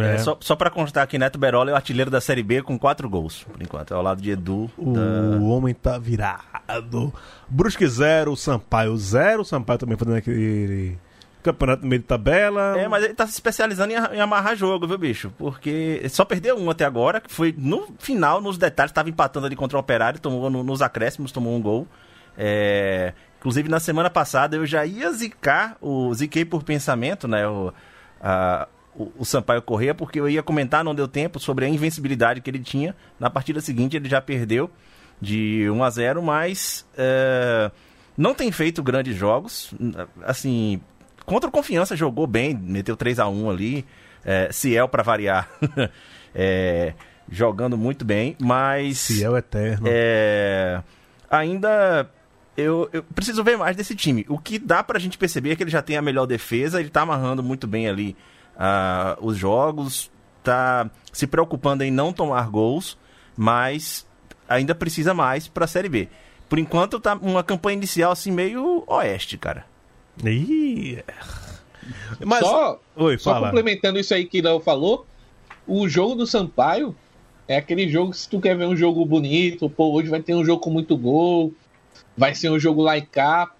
É. É, só, só pra constar que Neto Berola é o artilheiro da Série B com quatro gols, por enquanto. É ao lado de Edu. da- O homem tá virado. Brusque 0, Sampaio 0. Sampaio também fazendo aquele campeonato no meio de tabela. É, mas ele tá se especializando em, amarrar jogo, viu, bicho? Porque só perdeu um até agora, que foi no final, nos detalhes, tava empatando ali contra o Operário, tomou no- nos acréscimos, tomou um gol. É, inclusive, na semana passada eu já ia zicar, o ziquei por pensamento, né? O, a- o, o Sampaio Corrêa, porque eu ia comentar, não deu tempo, sobre a invencibilidade que ele tinha. Na partida seguinte ele já perdeu de 1 a 0 mas é, não tem feito grandes jogos. Assim, contra o Confiança jogou bem, meteu 3 a 1 ali. É, Ciel, para variar, é, jogando muito bem, mas Fiel eterno. é, ainda eu, eu preciso ver mais desse time. O que dá pra gente perceber é que ele já tem a melhor defesa, ele tá amarrando muito bem ali ah, os jogos, tá se preocupando em não tomar gols, mas ainda precisa mais pra Série B. Por enquanto tá uma campanha inicial assim meio oeste, cara. Ih. Mas. Só, Oi, só complementando isso aí que Léo falou, o jogo do Sampaio é aquele jogo que se tu quer ver um jogo bonito, pô, hoje vai ter um jogo com muito gol, vai ser um jogo lá e cá,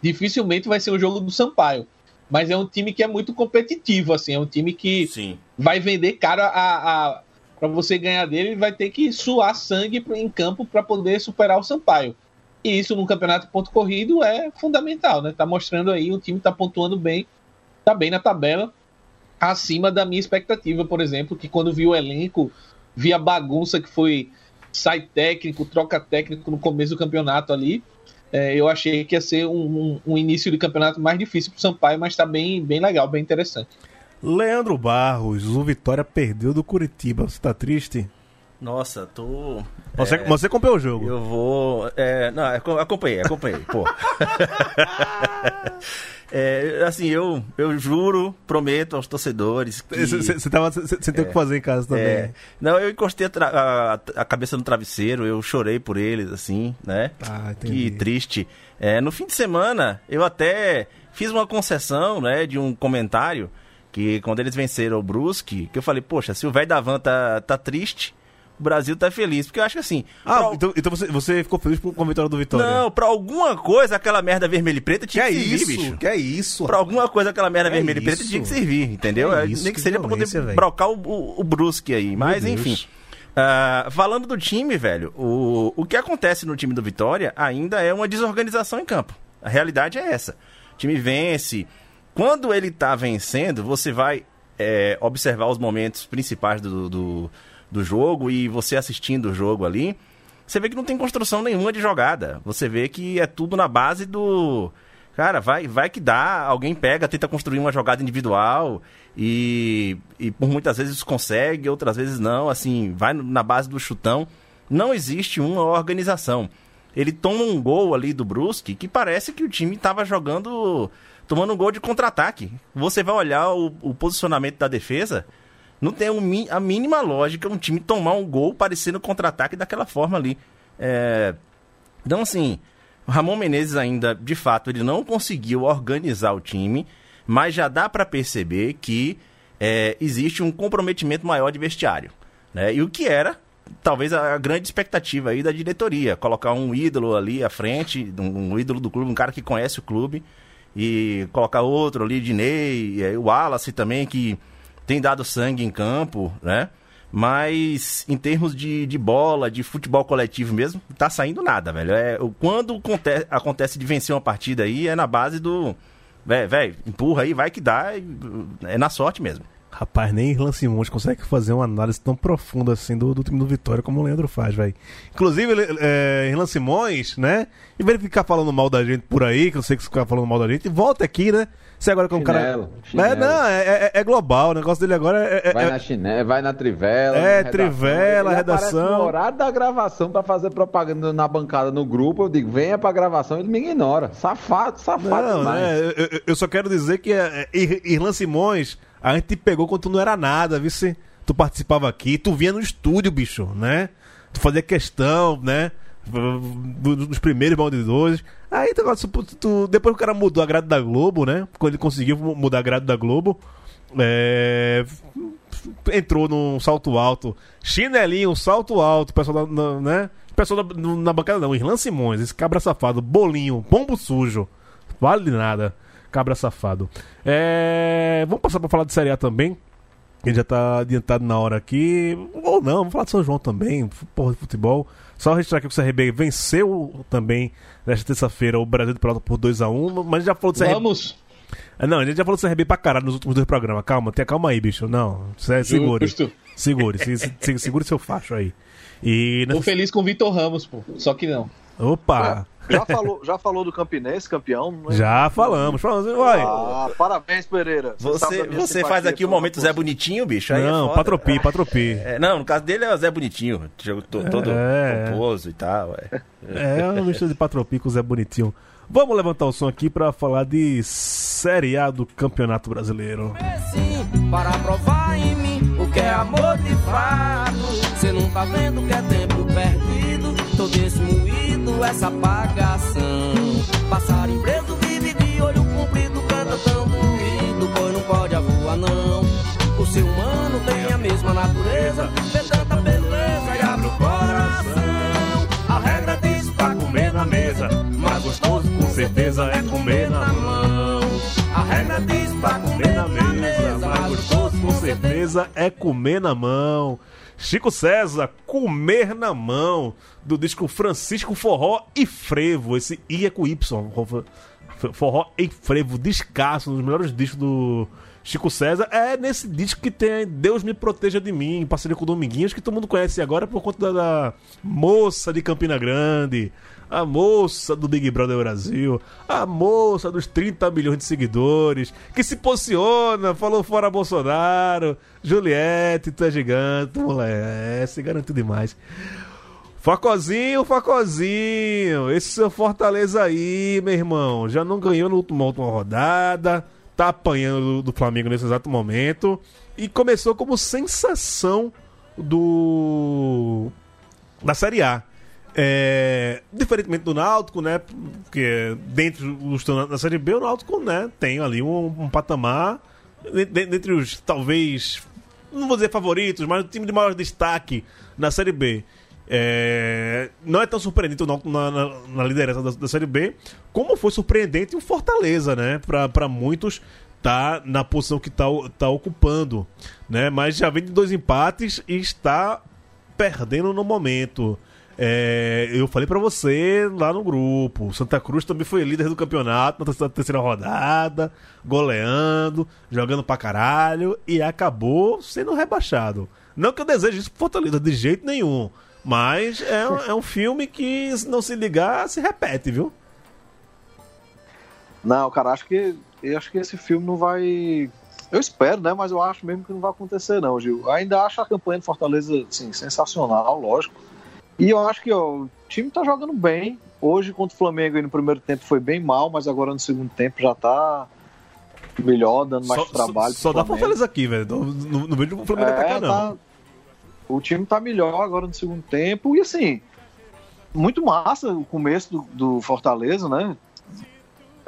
dificilmente vai ser um jogo do Sampaio. Mas é um time que é muito competitivo, assim, é um time que Sim. vai vender caro a, a para você ganhar dele, vai ter que suar sangue em campo para poder superar o Sampaio. E isso no campeonato ponto corrido é fundamental, né? Tá mostrando aí o time tá pontuando bem, tá bem na tabela, acima da minha expectativa, por exemplo, que quando vi o elenco, vi a bagunça que foi sai técnico, troca técnico no começo do campeonato ali. É, eu achei que ia ser um, um- um início de campeonato mais difícil pro Sampaio, mas tá bem, bem legal, bem interessante. Leandro Barros, o Vitória perdeu do Curitiba. Você tá triste? Nossa, tô. Você, é, você comprou o jogo. Eu vou. É, não, aco- acompanhei, acompanhei, pô. É, assim, eu, eu juro, prometo aos torcedores que. Você tem o que fazer em casa também. É, não, eu encostei a, a- a cabeça no travesseiro, eu chorei por eles, assim, né? Ah. Que triste. É, no fim de semana, eu até fiz uma concessão, né, de um comentário, que quando eles venceram o Brusque, que eu falei, poxa, se o velho da van tá, tá triste, o Brasil tá feliz. Porque eu acho que assim... Ah, pra- então, então você, você ficou feliz com a vitória do Vitória? Não, pra alguma coisa aquela merda vermelha e preta que tinha é que, servir, isso? bicho. Que é isso? Pra alguma coisa aquela merda Que vermelha e preta tinha que servir, entendeu? Que É, isso, Nem que que seja pra poder velho. brocar o, o, o Brusque aí. Mas enfim. Ah, falando do time, velho, o, o que acontece no time do Vitória ainda é uma desorganização em campo. A realidade é essa. O time vence. Quando ele tá vencendo, você vai é, observar os momentos principais do, do, do jogo e você assistindo o jogo ali, você vê que não tem construção nenhuma de jogada. Você vê que é tudo na base do. Cara, vai, vai que dá, alguém pega, tenta construir uma jogada individual e, e por muitas vezes consegue, outras vezes não, assim, vai na base do chutão. Não existe uma organização. Ele toma um gol ali do Brusque que parece que o time estava jogando, tomando um gol de contra-ataque. Você vai olhar o, o posicionamento da defesa, não tem um a mínima lógica um time tomar um gol parecendo contra-ataque daquela forma ali. É, então, assim, o Ramon Menezes ainda, de fato, ele não conseguiu organizar o time, mas já dá para perceber que é, existe um comprometimento maior de vestiário. Né? E o que era, talvez, a grande expectativa aí da diretoria, colocar um ídolo ali à frente, um, um ídolo do clube, um cara que conhece o clube, e colocar outro ali, Dinei, o Wallace também, que tem dado sangue em campo, né? Mas em termos de, de bola, de futebol coletivo mesmo, tá saindo nada, velho. É, quando aconte- acontece de vencer uma partida aí, é na base do. Velho, empurra aí, vai que dá. e, É na sorte mesmo. Rapaz, nem Irlan Simões consegue fazer uma análise tão profunda assim do, do time do Vitória como o Leandro faz, velho. Inclusive, é, Irlan Simões, né? Em vez ficar falando mal da gente por aí, que eu sei que você fica falando mal da gente, volta aqui, né? Você agora que é um cara. Chinelo, É, não, é, é- é global. O negócio dele agora é. é- Vai é- na chinela, vai na trivela. É, na trivela, Ele redação. No horário da gravação pra fazer propaganda na bancada no grupo, eu digo, venha pra gravação, ele me ignora. Safado, safado Não, demais. né? Eu, eu- só quero dizer que é, é, Ir- Irlan Simões, a gente te pegou quando tu não era nada, viu? se Tu participava aqui, tu vinha no estúdio, bicho, né? Tu fazia questão, né? Do- Dos primeiros baldidores. Aí tu, tu- tu- depois o cara mudou a grade da Globo, né? Quando ele conseguiu mudar a grade da Globo, é, entrou num salto alto, chinelinho, salto alto, pessoal da, na, né? Pessoal da- na bancada não, Irlan Simões, esse cabra safado, bolinho, pombo sujo, vale de nada, cabra safado. É, vamos passar pra falar de Série A também, que já tá adiantado na hora aqui, ou não, vamos falar de São João também, porra de futebol. Só registrar aqui que o CRB venceu também nesta terça-feira o Brasil de Pelota por 2x1, mas já falou do CRB. Vamos! Ah, Não, a gente já falou do CRB pra caralho nos últimos dois programas. Calma, tenha calma aí, bicho. Não, se- segure. Justo. Segure, se- se- segure seu facho aí. E Tô nessa- feliz com o Vitor Ramos, pô. Só que não. Opa! Já falou, já falou do Campinense, campeão? Não é? Já falamos. falamos olha, Ah, parabéns, Pereira. Você, você simpatia faz aqui o momento. Zé Bonitinho, bicho. Aí é não, foda. patropi, patropi. É, não, no caso dele é o Zé Bonitinho. Jogo to- todo É. pomposo e tal. É. É, uma mistura de patropi com o Zé Bonitinho. Vamos levantar o som aqui pra falar de Série A do Campeonato Brasileiro. sim, para provar em mim o que é amor de fato. Cê não tá vendo que é tempo perdido, todo esse moído, essa apagação. Passarinho preso vive de olho comprido, canta tão doído, pois não pode avoar não. O ser humano tem a mesma natureza, vê tanta beleza e abre o coração. A regra diz pra comer na mesa, mas gostoso com certeza é comer na mão. A regra diz pra comer na mesa, mas gostoso Com certeza é comer na mão. Chico César, comer na mão. Do disco Francisco Forró e Frevo. Esse I é com Y. Forró e Frevo, descasso, um dos melhores discos do Chico César. É nesse disco que tem Deus Me Proteja de Mim, em parceria com o Dominguinhos, que todo mundo conhece agora por conta da, da moça de Campina Grande, a moça do Big Brother Brasil, a moça dos 30 milhões de seguidores, que se posiciona, falou fora Bolsonaro, Juliette, tu é gigante, moleque, é, se garantiu demais. Facozinho, Facozinho, esse seu Fortaleza aí, meu irmão, já não ganhou na última, última rodada, tá apanhando do, Flamengo nesse exato momento e começou como sensação do da Série A. É, diferentemente do Náutico, né? Porque dentro dos torneios da Série B, o Náutico, né, tem ali um, um patamar de- de- dentre os talvez não vou dizer favoritos, mas o time de maior destaque na Série B. É, não é tão surpreendente o Náutico na, na- na liderança da, da Série B, como foi surpreendente o Fortaleza, né? Pra muitos tá na posição que tá, tá ocupando, né? Mas já vem de dois empates e está perdendo no momento. É, eu falei pra você lá no grupo, Santa Cruz também foi líder do campeonato na terceira- rodada, goleando, jogando pra caralho e acabou sendo rebaixado. Não que eu deseje isso pro Fortaleza de jeito nenhum, mas é, um- é um filme que se não se ligar se repete, viu? Não, cara, acho que acho que esse filme não vai. Eu espero, né? Mas eu acho mesmo que não vai acontecer, não, Gil. Ainda acho a campanha do Fortaleza assim, sensacional, lógico. E eu acho que ó, o time tá jogando bem. Hoje contra o Flamengo aí no primeiro tempo foi bem mal, mas agora no segundo tempo já tá melhor, dando mais Só, trabalho. só, só dá. Fortaleza aqui, velho. Não, não, não vejo o Flamengo É, atacar, não. tá- O time tá melhor agora no segundo tempo. E assim, muito massa o começo do, do Fortaleza, né?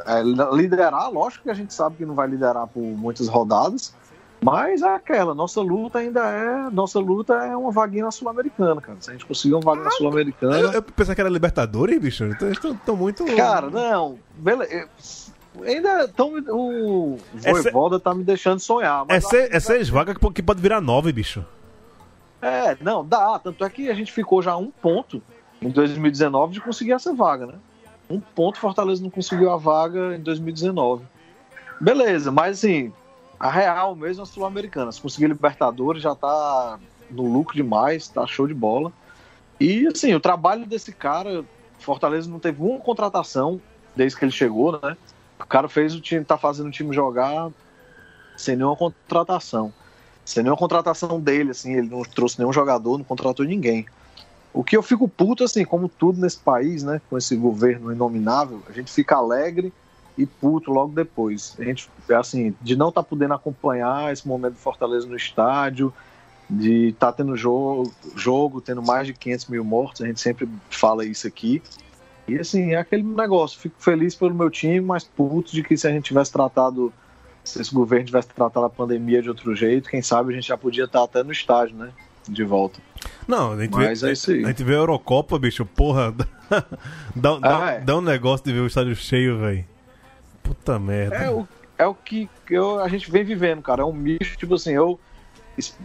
É, liderar, lógico que a gente sabe que não vai liderar por muitas rodadas. Mas é aquela, nossa luta ainda é. Nossa luta é uma vaguinha na Sul-Americana, cara. Se a gente conseguir uma vaga na Eu, Sul-Americana. eu pensava que era Libertadores, bicho. Estão muito. Cara, não. Beleza. Ainda tão, o Essa- Voivoda tá me deixando sonhar. É, se, é seis vagas que pode virar nove, bicho. É, não, dá. Tanto é que a gente ficou já a um ponto em 2019 de conseguir essa vaga, né? Um ponto Fortaleza não conseguiu a vaga em 2019. Beleza, mas assim, a real mesmo é Sul-Americana. Se conseguir Libertadores já tá no lucro demais, tá show de bola. E assim, o trabalho desse cara, Fortaleza não teve uma contratação desde que ele chegou, né? O cara fez o time, tá fazendo o time jogar sem nenhuma contratação. Sem nenhuma contratação dele, assim, ele não trouxe nenhum jogador, não contratou ninguém. O que eu fico puto, assim, como tudo nesse país, né, com esse governo inominável, a gente fica alegre e puto logo depois. A gente, assim, de não estar tá podendo acompanhar esse momento do Fortaleza no estádio, de estar tá tendo jogo, jogo, tendo mais de 500 mil mortos, a gente sempre fala isso aqui. E, assim, é aquele negócio, fico feliz pelo meu time, mas puto de que se a gente tivesse tratado se esse governo tivesse tratado a pandemia de outro jeito, quem sabe a gente já podia estar até no estádio, né? De volta. Não, a gente, Mas vê, é isso aí. a gente vê a Eurocopa, bicho, porra. dá, dá, É. dá um negócio de ver o estádio cheio, velho. Puta merda. É o, é o que eu, a gente vem vivendo, cara. É um misto, tipo assim, eu.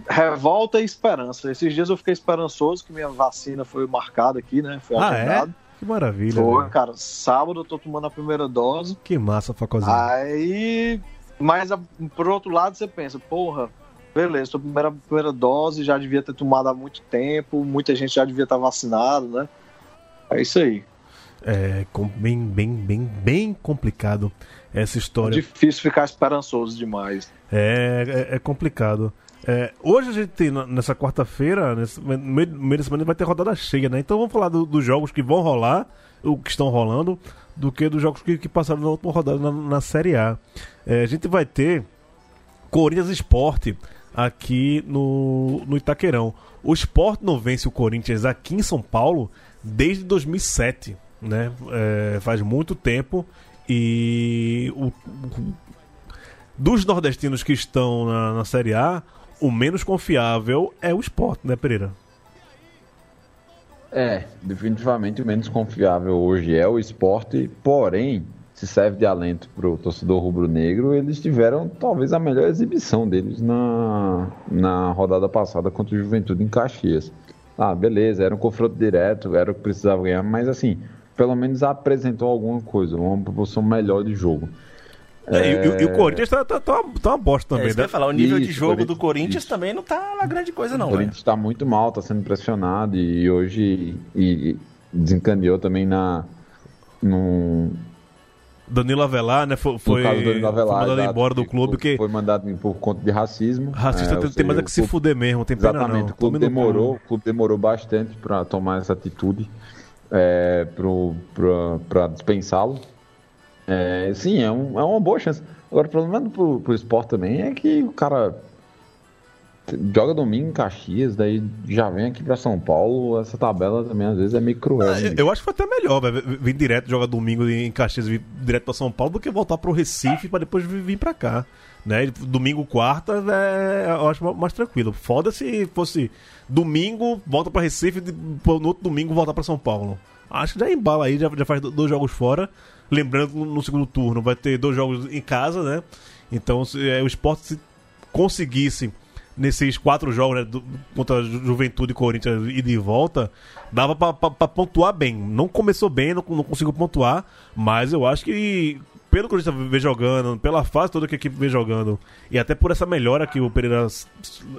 Revolta e esperança. Esses dias eu fiquei esperançoso que minha vacina foi marcada aqui, né? Foi Ah, é? Que maravilha. Foi, cara. Sábado eu tô tomando a primeira dose. Que massa, Facozinho. Aí. Mas por outro lado você pensa, porra, beleza, tô primeira, primeira dose, já devia ter tomado há muito tempo, muita gente já devia estar vacinado, né? É isso aí. É bem, bem, bem, bem complicado essa história. Difícil ficar esperançoso demais. É, é, é complicado. É, hoje a gente tem, nessa quarta-feira, nesse no meio, no meio da semana, vai ter rodada cheia, né? Então vamos falar do- dos jogos que vão rolar, o que estão rolando, do que dos jogos que, que passaram na última rodada na, na Série A. É, a gente vai ter Corinthians Esporte aqui no, no Itaquerão. O Esporte não vence o Corinthians aqui em São Paulo desde 2007, né? É, faz muito tempo e o, o- dos nordestinos que estão na, na Série A, o menos confiável é o Esporte, né, Pereira? É, definitivamente o menos confiável hoje é o esporte, porém, se serve de alento para o torcedor rubro-negro, eles tiveram talvez a melhor exibição deles na, na rodada passada contra o Juventude em Caxias. Ah, beleza, era um confronto direto, era o que precisava ganhar, mas assim, pelo menos apresentou alguma coisa, uma proporção melhor de jogo. É, e, e- e o Corinthians tá, tá, tá, uma, tá uma bosta É também, eu né? falar, o nível de Isso, jogo Corinthians- do Corinthians isso. também não tá lá grande coisa, não, o velho. Corinthians está muito mal, está sendo pressionado e hoje e, e desencadeou também na no, Danilo Avelar, né? Foi, foi, Danilo foi Avelar, mandado embora do clube, foi, que foi mandado por conta de racismo. racista É, tem, seja, mais é que se clube- fuder mesmo, tem pena Exatamente, não. o clube demorou, o clube demorou bastante para tomar essa atitude é, para dispensá-lo. É, sim, é, um- é uma boa chance. Agora, o problema pro, pro esporte também é que o cara joga domingo em Caxias, daí já vem aqui para São Paulo. Essa tabela também às vezes é meio cruel. Ah, eu- acho que foi até melhor, velho, vir direto, jogar domingo em Caxias, vir direto pra São Paulo, do que voltar pro Recife pra depois vir pra cá. Né? Domingo, quarta, é, eu acho mais tranquilo. Foda se fosse domingo, volta pra Recife, no outro domingo voltar pra São Paulo. Acho que já embala aí, já, já faz do- dois jogos fora. Lembrando no segundo turno vai ter dois jogos em casa, né? Então, se é, o esporte se conseguisse nesses quatro jogos né, do- contra Ju- Juventude Corinthians e de volta, dava pra pontuar bem. Não começou bem, não, não conseguiu pontuar, mas eu acho que pelo que a gente vê jogando, pela fase toda que a equipe vem jogando, e até por essa melhora que o Pereira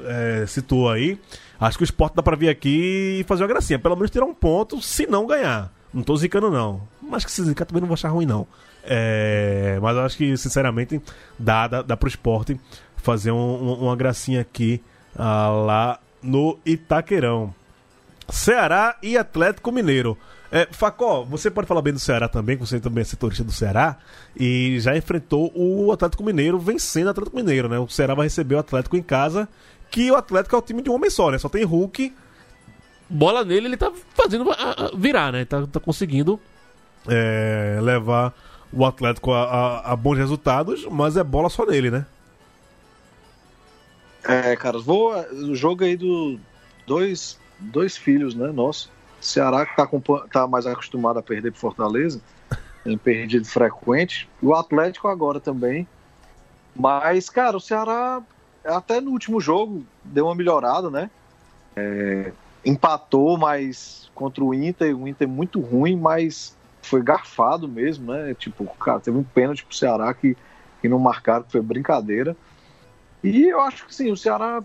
é, citou aí, acho que o esporte dá pra vir aqui e fazer uma gracinha. Pelo menos tirar um ponto, se não ganhar. Não tô zicando, não. Mas que se zicar também não vou achar ruim, não. É, mas acho que, sinceramente, dá, dá, dá pro esporte fazer um- um- uma gracinha aqui ah, lá no Itaquerão. Ceará e Atlético Mineiro. É, Facó, você pode falar bem do Ceará também, que você também é setorista do Ceará, e já enfrentou o Atlético Mineiro vencendo o Atlético Mineiro, né? O Ceará vai receber o Atlético em casa, que o Atlético é o time de um homem só, né? Só tem Hulk. Bola nele, ele tá fazendo ah, ah, virar, né? Tá, tá conseguindo é, levar o Atlético a, a- a bons resultados, mas é bola só nele, né? É, cara, vou. O jogo aí do. Dois, dois filhos, né? Nosso. Ceará que tá, acompan- tá mais acostumado a perder pro Fortaleza. Tem perdido frequente. E o Atlético agora também. Mas, cara, o Ceará, até no último jogo, deu uma melhorada, né? É, empatou, mas contra o Inter, o Inter muito ruim, mas foi garfado mesmo, né? Tipo, cara, teve um pênalti pro Ceará que, que não marcaram, que foi brincadeira. E eu acho que sim, o Ceará.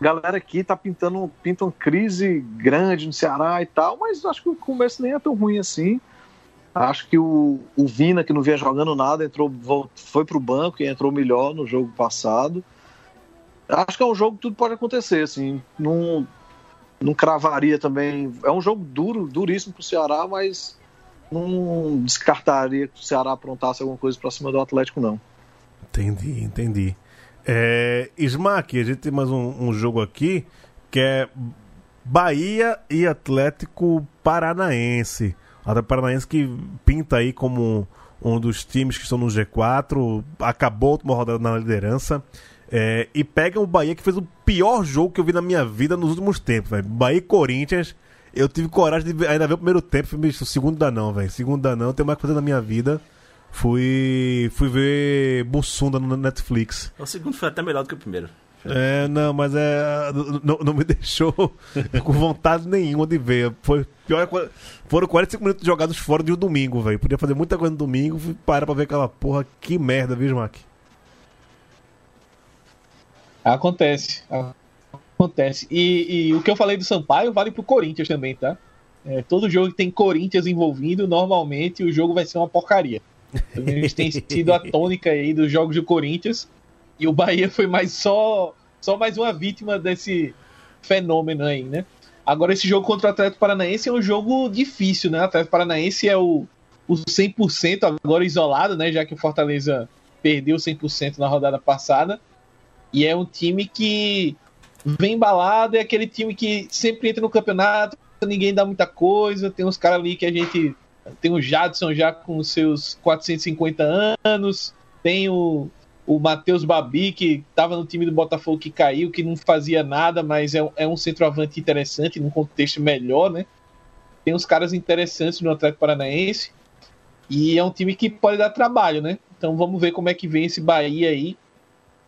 Galera aqui tá pintando pinta uma crise grande no Ceará e tal, mas acho que o começo nem é tão ruim assim. Acho que o, o Vina, que não vinha jogando nada, entrou, foi pro banco e entrou melhor no jogo passado. Acho que é um jogo que tudo pode acontecer, assim. Não, não cravaria também. É um jogo duro, duríssimo pro Ceará, mas não descartaria que o Ceará aprontasse alguma coisa pra cima do Atlético, não. Entendi, entendi. É, Smack, a gente tem mais um, um jogo aqui que é Bahia e Atlético Paranaense. Atlético Paranaense que pinta aí como um dos times que estão no G4, acabou a última rodada na liderança. é, e pega o Bahia que fez o pior jogo que eu vi na minha vida nos últimos tempos. Bahia e Corinthians. Eu tive coragem de ainda ver o primeiro tempo, falei, segundo dá não, velho. Segundo dá não, eu tenho mais fazer na minha vida. Fui, fui ver Bussunda no Netflix. O segundo foi até melhor do que o primeiro. É, não, mas é. Não, não me deixou com vontade nenhuma de ver. Foi pior Foram 45 minutos jogados fora de um domingo, velho. Podia fazer muita coisa no domingo, fui parar pra ver aquela porra. Que merda, viu, Smack? Acontece. Acontece. E, e o que eu falei do Sampaio vale pro Corinthians também, tá? É, todo jogo que tem Corinthians envolvido, normalmente o jogo vai ser uma porcaria. Gente tem sido a tônica aí dos jogos do Corinthians e o Bahia foi mais só, só mais uma vítima desse fenômeno aí, né? Agora, esse jogo contra o Atlético Paranaense é um jogo difícil, né? O Atlético Paranaense é o, o 100% agora isolado, né? Já que o Fortaleza perdeu 100% na rodada passada. E é um time que vem embalado, é aquele time que sempre entra no campeonato, ninguém dá muita coisa. Tem uns caras ali que a gente. Tem o Jadson já com seus 450 anos, tem o, o Matheus Babi, que estava no time do Botafogo que caiu, que não fazia nada, mas é, é um centroavante interessante, num contexto melhor, né? Tem uns caras interessantes no Atlético Paranaense. E é um time que pode dar trabalho, né? Então vamos ver como é que vem esse Bahia aí.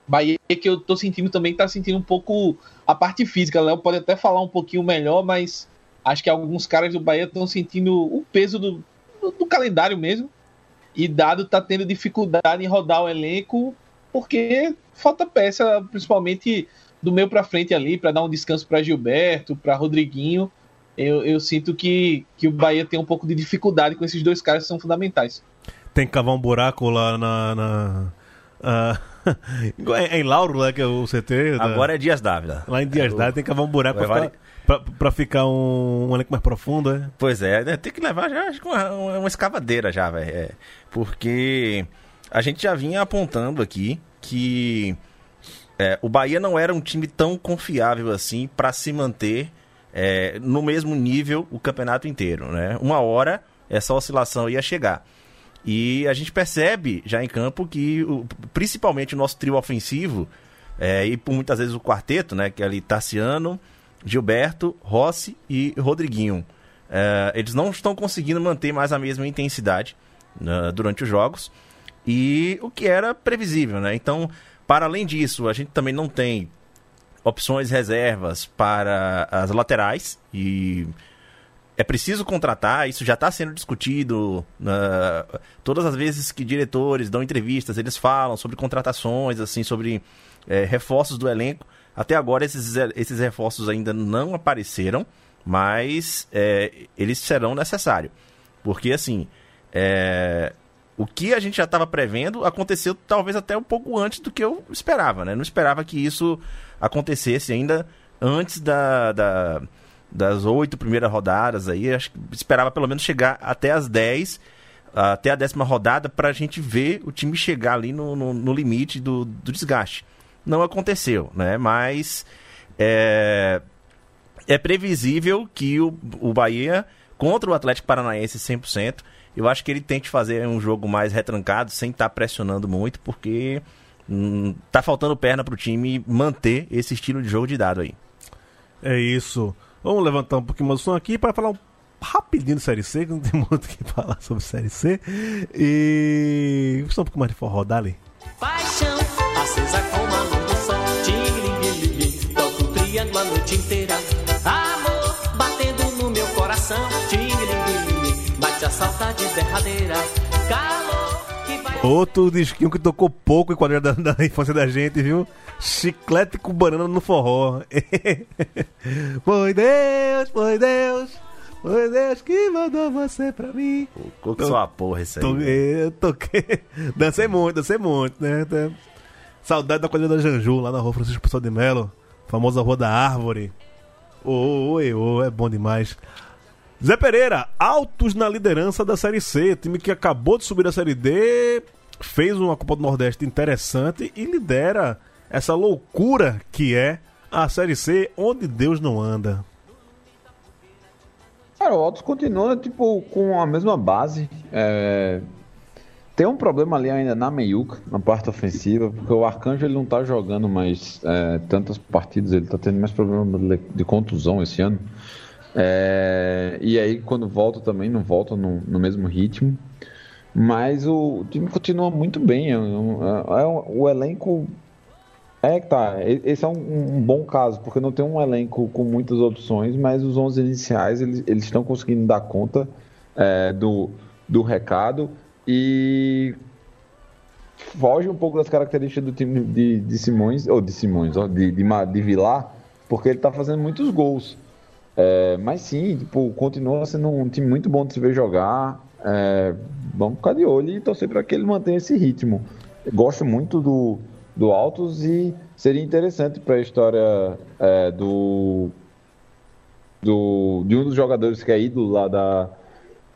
Bahia que eu tô sentindo também tá sentindo um pouco a parte física. Léo pode até falar um pouquinho melhor, mas acho que alguns caras do Bahia estão sentindo o peso do, do, do, calendário mesmo. E Dado tá tendo dificuldade em rodar o elenco porque falta peça, principalmente do meio para frente ali, para dar um descanso para Gilberto, para Rodriguinho. Eu, eu sinto que, que o Bahia tem um pouco de dificuldade com esses dois caras que são fundamentais. Tem que cavar um buraco lá na. na uh, em Lauro, lá que é o CT. Agora da... é Dias Dávila. Lá em Dias é Dávila tem que cavar um buraco pra ficar, pra, pra, ficar um, um elenco mais profundo, é? Pois é, né, tem que levar já uma, uma escavadeira já, velho. É, porque a gente já vinha apontando aqui que é, o Bahia não era um time tão confiável assim para se manter é, no mesmo nível o campeonato inteiro, né? Uma hora essa oscilação ia chegar. E a gente percebe já em campo que, o, principalmente o nosso trio ofensivo, é, e por muitas vezes o quarteto, né? Que é ali Tassiano, Gilberto, Rossi e Rodriguinho. É, eles não estão conseguindo manter mais a mesma intensidade né, durante os jogos. E o que era previsível, né? Então, para além disso, a gente também não tem opções reservas para as laterais e é preciso contratar, isso já está sendo discutido. Uh, todas as vezes que diretores dão entrevistas, eles falam sobre contratações, assim, sobre é, reforços do elenco. Até agora esses, esses reforços ainda não apareceram, mas é, eles serão necessários. Porque assim, é, o que a gente já estava prevendo aconteceu talvez até um pouco antes do que eu esperava, né? Não esperava que isso acontecesse ainda antes da, da das oito primeiras rodadas aí. Acho que esperava pelo menos chegar até as dez, até a décima rodada, para a gente ver o time chegar ali no, no, no limite do, do, desgaste. Não aconteceu, né? Mas é, é previsível que o, o Bahia, contra o Atlético Paranaense 100%, eu acho que ele tente fazer um jogo mais retrancado, sem estar tá pressionando muito, porque hum, tá faltando perna para o time manter esse estilo de jogo de dado aí. É isso. Vamos levantar um pouquinho mais o som aqui para falar um rapidinho de Série C, que não tem muito o que falar sobre Série C. E. Vamos um pouco mais de forró, dali. Paixão, acesa como a luz do sol, ting toco o triângulo a noite inteira. Amor, batendo no meu coração, ting bate a saudade derradeira. Calor. Outro disquinho que tocou pouco em quadrilha da, da infância da gente, viu? Chiclete com banana no forró. foi Deus, foi Deus. Foi Deus que mandou você pra mim. Pô, que sua porra esse aí. Toquei, toquei. Dancei muito, dancei muito, né? Saudade da coisa da Janju, lá na rua Francisco Pessoa de Melo. Famosa Rua da Árvore. Oi, oh, oh, é bom demais. Zé Pereira, altos na liderança da Série C. Time que acabou de subir da Série D, fez uma Copa do Nordeste interessante e lidera essa loucura que é a Série C, onde Deus não anda. Cara, o Altos continua, tipo, com a mesma base. É... Tem um problema ali ainda na meiuca, na parte ofensiva, porque o Arcanjo ele não tá jogando mais é, tantas partidas, ele tá tendo mais problema de contusão esse ano. É... E aí, quando volta também, não volta no, no mesmo ritmo. Mas o, o time continua muito bem. É, é, é o elenco é que tá. Esse é um, um, bom caso, porque não tem um elenco com muitas opções, mas os 11 iniciais eles, estão conseguindo dar conta é, do, do recado e foge um pouco das características do time de, de Simões, ou de Simões, ó, de, de, de Vilar, porque ele está fazendo muitos gols. É, mas sim, tipo, continua sendo um time muito bom de se ver jogar. É, vamos ficar de olho e torcer para que ele mantenha esse ritmo. Gosto muito do, do Altos e seria interessante para a história é, do, do de um dos jogadores que é ídolo lá da,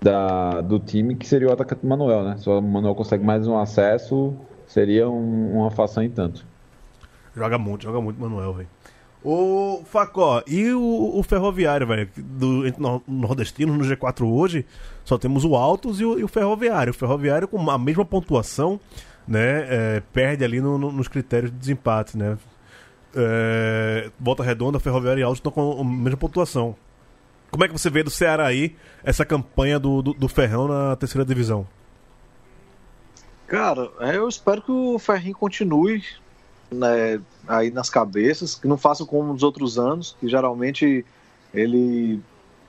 da, do time, que seria o atacante Manuel, né? Se o Manuel consegue mais um acesso, seria um, uma façanha em tanto. Joga muito, joga muito, Manuel, velho. Ô, Facó, e o, o Ferroviário, velho? Do entre nor- nordestinos no G4 hoje, só temos o Altos e o, e o Ferroviário. O Ferroviário com a mesma pontuação, né? é, perde ali no- no- nos critérios de desempate, né? É, Volta Redonda, Ferroviário e Altos estão com a mesma pontuação. Como é que você vê do Ceará aí essa campanha do, do, do Ferrão na terceira divisão? Cara, é, eu espero que o Ferrinho continue né, aí nas cabeças, que não faça como nos outros anos, que geralmente ele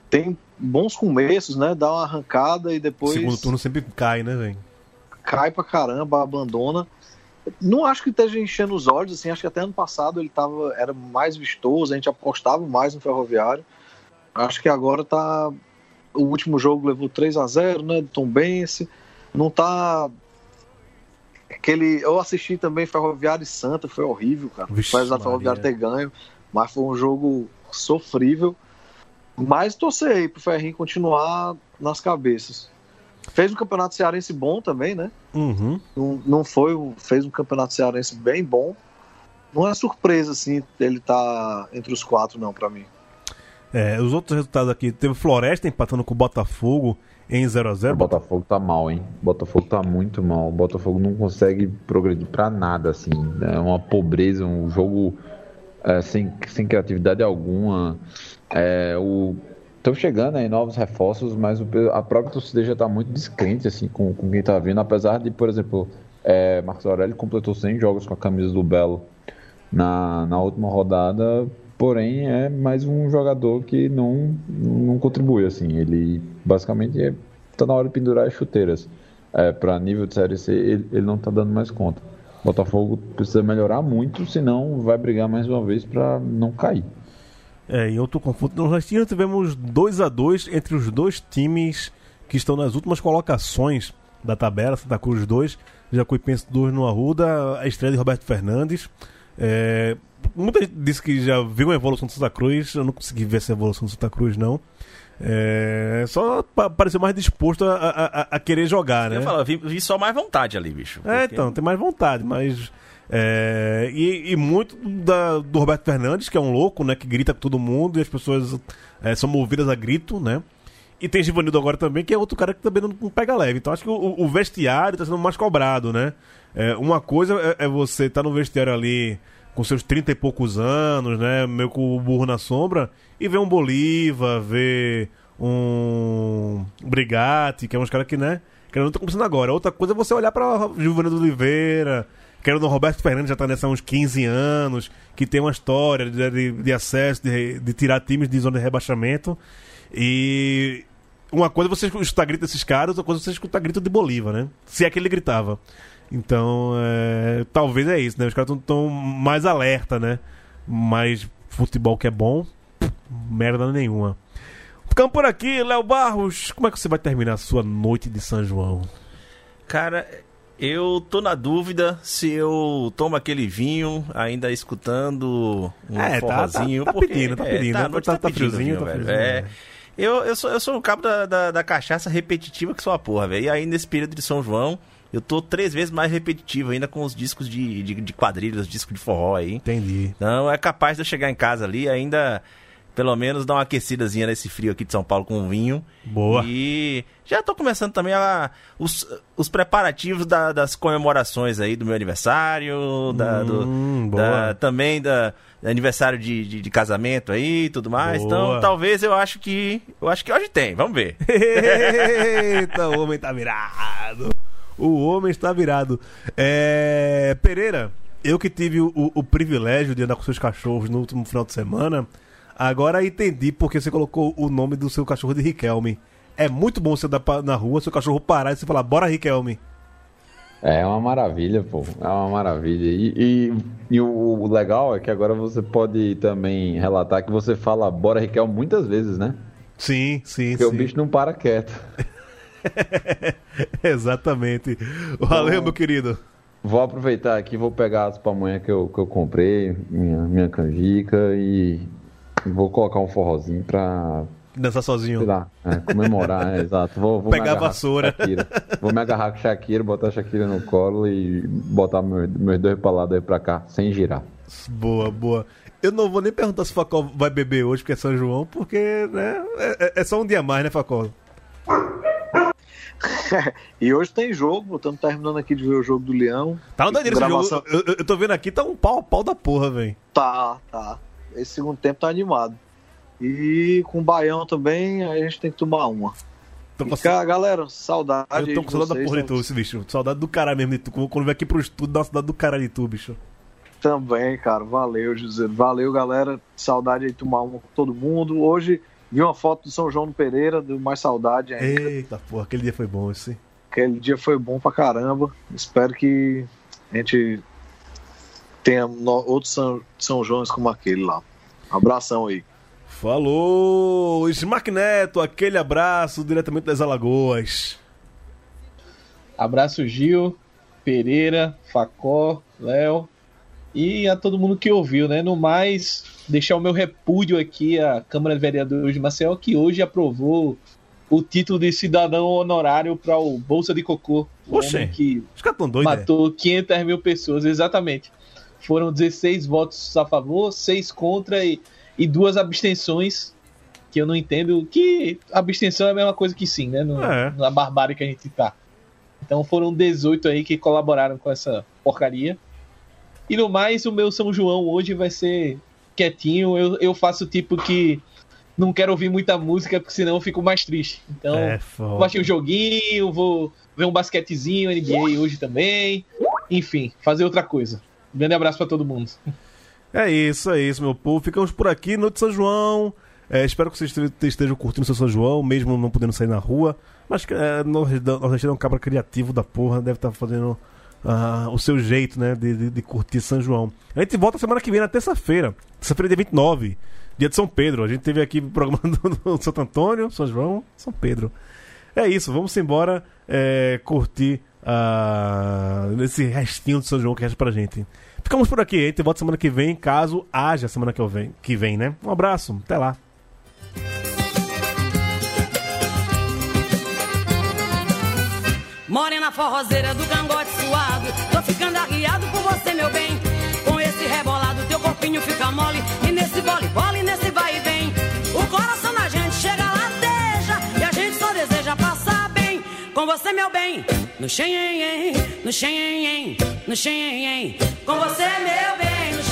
tem bons começos, né? Dá uma arrancada e depois Segundo turno sempre cai, né, velho? Cai pra caramba, abandona. Não acho que esteja enchendo os olhos, assim, acho que até ano passado ele tava, era mais vistoso, a gente apostava mais no Ferroviário. Acho que agora tá. O último jogo levou 3 a 0 né? Do Tom Bense. Não tá. Aquele. Eu assisti também Ferroviário e Santa, foi horrível, cara. Vixe Apesar do Ferroviário ter ganho, mas foi um jogo sofrível. Mas torcer aí pro Ferrinho continuar nas cabeças. Fez um campeonato cearense bom também, né? Uhum. Não, não foi, fez um campeonato cearense bem bom. Não é surpresa, assim, ele tá entre os quatro, não, pra mim. É, os outros resultados aqui, teve Floresta empatando com o Botafogo em 0x0. O Botafogo tá mal, hein? O Botafogo tá muito mal. O Botafogo não consegue progredir pra nada, assim. É uma pobreza, um jogo é, sem, sem criatividade alguma. É, o... Estão chegando aí novos reforços, mas o a própria torcida já tá muito descrente, assim, com, com quem tá vindo. Apesar de, por exemplo, é, Marcos Aurélio completou 100 jogos com a camisa do Belo na, na última rodada, porém é mais um jogador que não, não contribui, assim, ele basicamente é, tá na hora de pendurar as chuteiras. É, para nível de Série C, ele, ele não tá dando mais conta. Botafogo precisa melhorar muito, senão vai brigar mais uma vez para não cair. É, em outro confronto nordestino tivemos 2 a 2 entre os dois times que estão nas últimas colocações da tabela, Santa Cruz 2, Jacuipense 2 no Arruda, a estreia de Roberto Fernandes. É, muita gente disse que já viu uma evolução do Santa Cruz, eu não consegui ver essa evolução do Santa Cruz, não. É, só pa- pareceu mais disposto a, a- a- a querer jogar, né? Eu falo, vi, vi só mais vontade ali, bicho. É, porque- então, tem mais vontade, mas. É, e, e muito da- do Roberto Fernandes, que é um louco, né? Que grita com todo mundo e as pessoas é, são movidas a grito, né? E tem Givanildo agora também, que é outro cara que também não, não pega leve. Então acho que o, o vestiário tá sendo mais cobrado, né? É, uma coisa é, é você estar no vestiário ali com seus 30 e poucos anos, né? Meio com o burro na sombra, e ver um Bolívar, ver um Brigatti, que é uns caras que, né? Que não estão começando agora. Outra coisa é você olhar pra Giovanni Oliveira, que era do Roberto Fernandes, já tá nessa há uns 15 anos, que tem uma história de, de- de acesso, de, de tirar times de zona de rebaixamento. E uma coisa é você escutar grito desses caras, outra coisa é você escutar grito de Bolívar, né? Se é que ele gritava. Então, é, talvez é isso, né? Os caras estão mais alerta, né? Mas futebol que é bom, merda nenhuma. Ficamos por aqui, Léo Barros. Como é que você vai terminar a sua noite de São João? Cara, eu tô na dúvida se eu tomo aquele vinho ainda escutando um É, tá- forrozinho. tá- tá porque- pedindo, tá é, pedindo, a né? noite Tá- tá pedindo friozinho, vinho, tá friozinho, É. né? Eu, eu, sou, eu sou o cabo da, da, da cachaça repetitiva que sou a porra, velho. E aí, nesse período de São João, eu tô três vezes mais repetitivo ainda com os discos de, de, de quadrilhas, os discos de forró aí. Entendi. Então é capaz de eu chegar em casa ali e ainda, pelo menos, dar uma aquecidazinha nesse frio aqui de São Paulo com vinho. Boa. E já tô começando também a, os, os preparativos da- das comemorações aí do meu aniversário, da, do- Hum, da- boa. também da da aniversário de, de, de casamento aí e tudo mais. Boa. Então talvez eu acho que. Eu acho que hoje tem, vamos ver. Eita, o homem tá virado. O homem está virado. É, Pereira, eu que tive o, o privilégio de andar com seus cachorros no último final de semana, agora entendi porque você colocou o nome do seu cachorro de Riquelme. É muito bom você andar pa- na rua, seu cachorro parar e você falar, bora Riquelme. É uma maravilha, pô. É uma maravilha. E, e, e o, o legal é que agora você pode também relatar que você fala Bora Raquel muitas vezes, né? Sim, sim, Porque sim. o bicho não para quieto. Exatamente. Valeu, meu querido. Vou aproveitar aqui, vou pegar as pamonhas que eu, que eu comprei, minha, minha canjica e vou colocar um forrozinho pra, Dançar sozinho. sei lá, é, comemorar, é, exato. Vou, vou Pegar a vassoura. Vou me agarrar com Shakira, botar a Shakira no colo e botar meus, meus dois palados aí pra cá, sem girar. Boa, boa. Eu não vou nem perguntar se o Facol vai beber hoje, porque é São João, porque, né? É, é- é só um dia a mais, né, Facol? E hoje tem jogo, estamos terminando aqui de ver o jogo do Leão. Tá no doideira esse Gravação- jogo. Eu- eu tô vendo aqui, tá um pau a pau da porra, velho. Tá, tá. Esse segundo tempo tá animado. E com o Baião também, aí a gente tem que tomar uma. Tô E, cara, galera, saudade. Eu tô com de saudade da porra de né? tu, esse bicho. Saudade do caralho mesmo de tu. Quando vem aqui pro estúdio, dá uma saudade do caralho de tu, bicho. Também, cara. Valeu, José. Valeu, galera. Saudade aí de tomar uma com todo mundo. Hoje vi uma foto do São João do Pereira, deu mais saudade ainda. Eita porra, aquele dia foi bom esse. Aquele dia foi bom pra caramba. Espero que a gente tenha no- outros São, São Joões como aquele lá. Abração aí. Falou! Smack Neto, aquele abraço diretamente das Alagoas. Abraço Gil, Pereira, Facó, Léo e a todo mundo que ouviu, né? No mais, deixar o meu repúdio aqui à Câmara de Vereadores de Maceió, que hoje aprovou o título de cidadão honorário para o Bolsa de Cocô. o Oxê. homem que Os caras tão doidos, né? matou 500 mil pessoas, exatamente. Foram 16 votos a favor, 6 contra e, e duas abstenções, que eu não entendo. Que abstenção é a mesma coisa que sim, né? No, É. Na barbárie que a gente tá. Então foram 18 aí que colaboraram com essa porcaria. E no mais, o meu São João hoje vai ser quietinho. Eu, eu faço tipo que não quero ouvir muita música, porque senão eu fico mais triste. Então, É Vou assistir um joguinho, vou ver um basquetezinho, NBA hoje também. Enfim, fazer outra coisa. Um grande abraço pra todo mundo. É isso, é isso, meu povo. Ficamos por aqui, Noite São João. É, espero que vocês este- estejam curtindo o seu São João, mesmo não podendo sair na rua. Mas é, nós é um cabra criativo da porra, deve estar fazendo ah, o seu jeito, né, de, de- de curtir São João. A gente volta semana que vem, na terça-feira. Terça-feira, dia 29, dia de São Pedro. A gente teve aqui o programa do, do Santo Antônio, São João, São Pedro. É isso, vamos embora é, curtir ah, esse restinho de São João que resta pra gente. Ficamos por aqui, a gente volta semana que vem, caso haja semana que vem, que vem, né? Um abraço, até lá. Morena forrozeira do cangote suado. Tô ficando arriado por você, meu bem. Com esse rebolado, teu corpinho fica mole. E nesse vole, vole, nesse vai e vem. O coração da gente chega lá, deixa. E a gente só deseja passar bem. Com você, meu bem no xenhenhen, no xenhenhen, no xenhenhen, com você meu bem, no